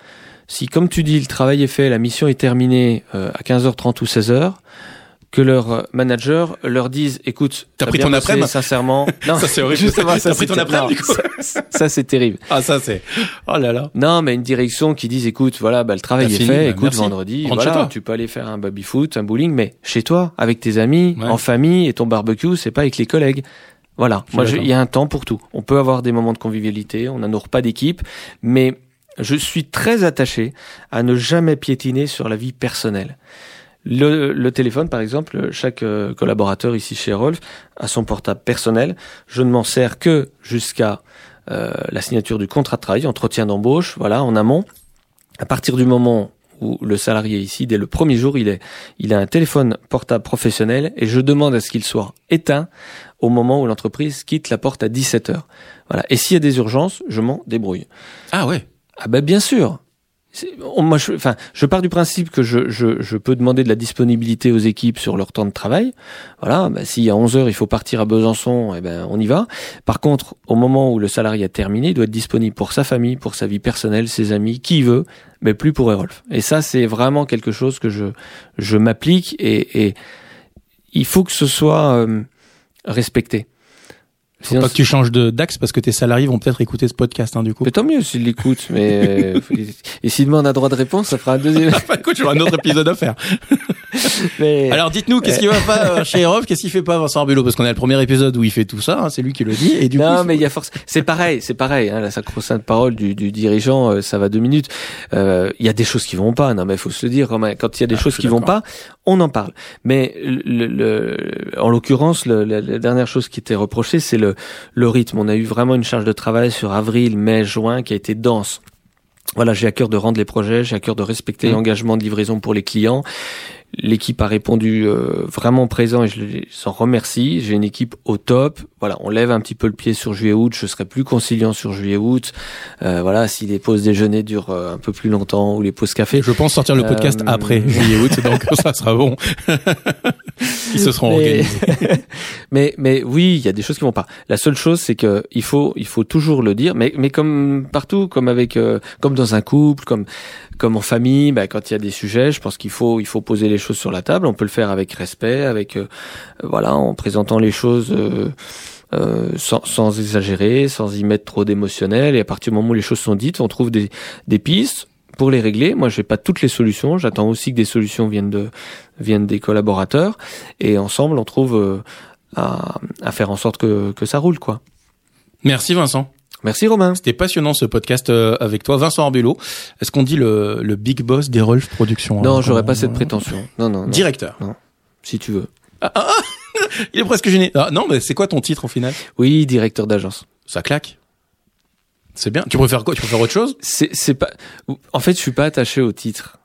si comme tu dis le travail est fait, la mission est terminée euh, à 15h30 ou 16h, que leur manager leur dise écoute T'as pris ton après-midi sincèrement non Ça, c'est horrible. justement, ça, T'as pris ton du coup ça, ça, c'est terrible Ah ça c'est. Oh là là. non mais une direction qui dise écoute voilà bah, le travail est fini, fait bah, écoute merci. vendredi Rentre voilà tu peux aller faire un baby foot un bowling mais chez toi avec tes amis Ouais. en famille et ton barbecue c'est pas avec les collègues voilà moi il y a un temps pour tout on peut avoir des moments de convivialité on a nos repas d'équipe mais je suis très attaché à ne jamais piétiner sur la vie personnelle le, le téléphone, par exemple, chaque euh, collaborateur ici chez Rolf a son portable personnel. Je ne m'en sers que jusqu'à euh, la signature du contrat de travail, entretien d'embauche, voilà, en amont. À partir du moment où le salarié ici, dès le premier jour, il est, il a un téléphone portable professionnel et je demande à ce qu'il soit éteint au moment où l'entreprise quitte la porte à 17 heures. Voilà. Et s'il y a des urgences, je m'en débrouille. Ah ouais. Ah ben bien sûr. On- Moi, je, enfin, je pars du principe que je, je, je peux demander de la disponibilité aux équipes sur leur temps de travail. Voilà, ben, si à 11 heures il faut partir à Besançon, eh ben on y va. Par contre, au moment où le salarié a terminé, il doit être disponible pour sa famille, pour sa vie personnelle, ses amis, qui veut, mais plus pour Erolf. Et ça, c'est vraiment quelque chose que je je m'applique et, et il faut que ce soit euh, respecté. Faut pas que tu changes de d'axe parce que tes salariés vont peut-être écouter ce podcast hein, du coup. Mais tant mieux s'il l'écoute, mais euh, et s'il demande un droit de réponse, ça fera un deuxième. Bah, écoute, j'aurai un autre épisode à faire. Mais Alors dites-nous, qu'est-ce qui va pas euh, chez Erov Qu'est-ce qu'il fait pas Vincent Arbulot Parce qu'on a le premier épisode où il fait tout ça, hein, c'est lui qui le dit. Et du non, coup, mais il y a force. C'est pareil, c'est pareil. Hein, la sacro-sainte parole du, du dirigeant, euh, ça va deux minutes. Euh, Il y a des choses qui vont pas. Non, mais il faut se le dire. Quand, même. quand il y a des Ah, choses qui vont pas, on en parle. Mais le, le- en l'occurrence, le- la, la dernière chose qui était reprochée, c'est le, le rythme. On a eu vraiment une charge de travail sur avril, mai, juin qui a été dense. Voilà, j'ai à cœur de rendre les projets, j'ai à cœur de respecter Mmh. l'engagement de livraison pour les clients. L'équipe a répondu euh, vraiment présent et je les en remercie. J'ai une équipe au top. Voilà, on lève un petit peu le pied sur juillet-août. Je serai plus conciliant sur juillet-aut. Euh, voilà, si les pauses déjeuner durent euh, un peu plus longtemps ou les pauses café. je pense sortir le podcast Euh, après juillet-août, donc ça sera bon. Ils se seront mais, organisés. mais mais oui, il y a des choses qui vont pas. La seule chose, c'est que il faut il faut toujours le dire. Mais mais comme partout, comme avec euh, comme dans un couple, comme comme en famille, bah, quand il y a des sujets, je pense qu'il faut il faut poser les choses sur la table. On peut le faire avec respect, avec euh, voilà, en présentant les choses. Euh, sans, sans exagérer, sans y mettre trop d'émotionnel. Et à partir du moment où les choses sont dites, on trouve des, des pistes pour les régler. Moi, j'ai pas toutes les solutions. J'attends aussi que des solutions viennent de viennent des collaborateurs. Et ensemble, on trouve euh, à, à faire en sorte que, que ça roule, quoi. Merci Vincent. Merci Romain. C'était passionnant ce podcast euh, avec toi, Vincent Arbulot. Est-ce qu'on dit le, le big boss des Rolf Productions Non, hein, j'aurais quand- pas cette prétention. Non, non, non. Directeur. Si tu veux. Il est presque gêné. Ah, non, mais c'est quoi ton titre au final? Oui, directeur d'agence. Ça claque. C'est bien. Tu préfères quoi? Tu préfères autre chose? C'est, pas. En fait, je suis pas attaché au titre.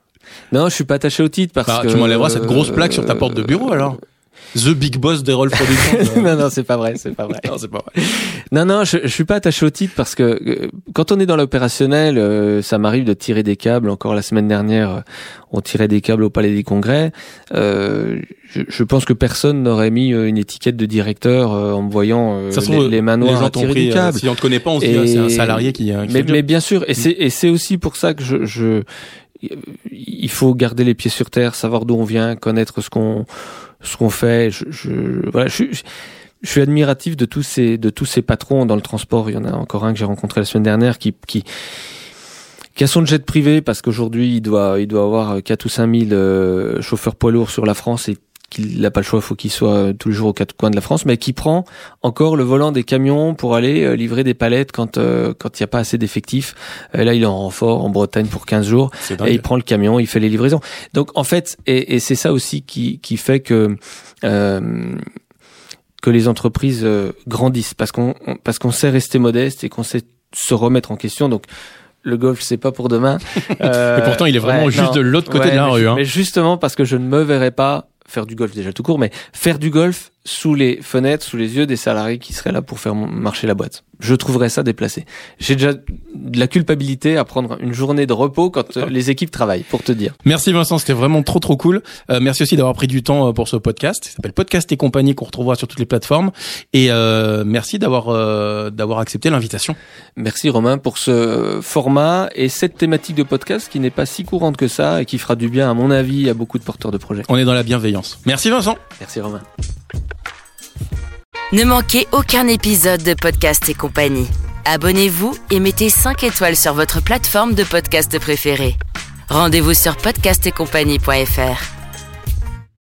Non, je suis pas attaché au titre parce Bah, que. Tu m'enlèveras cette grosse plaque sur ta porte de bureau alors. The Big Boss des Rolf Productions. non, non, c'est pas vrai, c'est pas vrai. non, c'est pas vrai. Non, non, je, je suis pas attaché au titre parce que euh, quand on est dans l'opérationnel, euh, ça m'arrive de tirer des câbles. Encore la semaine dernière, euh, on tirait des câbles au Palais des Congrès. Euh, je, je pense que personne n'aurait mis euh, une étiquette de directeur euh, en me voyant euh, les, trouve, les mains noires les gens à tirer pris, du euh, câble. si on te connaît pas, on se dit, ah, c'est un salarié qui, qui mais, mais bien sûr, et c'est et c'est aussi pour ça que je, je il faut garder les pieds sur terre, savoir d'où on vient, connaître ce qu'on ce qu'on fait. Je, je voilà, je, suis- je suis admiratif de tous ces de tous ces patrons dans le transport. Il y en a encore un que j'ai rencontré la semaine dernière qui qui qui a son jet privé parce qu'aujourd'hui il doit il doit avoir 4 ou 5 000 euh, chauffeurs poids lourds sur la France et qu'il n'a pas le choix, faut qu'il soit euh, tous les jours aux quatre coins de la France, mais qui prend encore le volant des camions pour aller euh, livrer des palettes quand euh, quand il n'y a pas assez d'effectifs. Euh, là, il est en renfort en Bretagne pour 15 jours et il prend le camion, il fait les livraisons. Donc en fait, et, et c'est ça aussi qui qui fait que euh, que les entreprises grandissent parce qu'on on- parce qu'on sait rester modeste et qu'on sait se remettre en question. Donc le golf, c'est pas pour demain. Euh, Et pourtant, il est vraiment juste de l'autre côté de la mais, rue, hein. Mais justement parce que je ne me verrais pas faire du golf déjà tout court, mais faire du golf sous les fenêtres, sous les yeux des salariés qui seraient là pour faire marcher la boîte. Je trouverais ça déplacé. J'ai déjà de la culpabilité à prendre une journée de repos quand euh, les équipes travaillent, pour te dire. Merci Vincent, c'était vraiment trop trop cool. Euh, merci aussi d'avoir pris du temps euh, pour ce podcast. Il s'appelle Podcast et compagnie qu'on retrouvera sur toutes les plateformes. Et euh, merci d'avoir euh, d'avoir accepté l'invitation. Merci Romain pour ce format et cette thématique de podcast qui n'est pas si courante que ça et qui fera du bien à mon avis à beaucoup de porteurs de projets. On est dans la bienveillance. Merci Vincent. Merci Romain. Ne manquez aucun épisode de Podcast et compagnie. Abonnez-vous et mettez 5 étoiles sur votre plateforme de podcast préférée. Rendez-vous sur podcastetcompagnie.fr.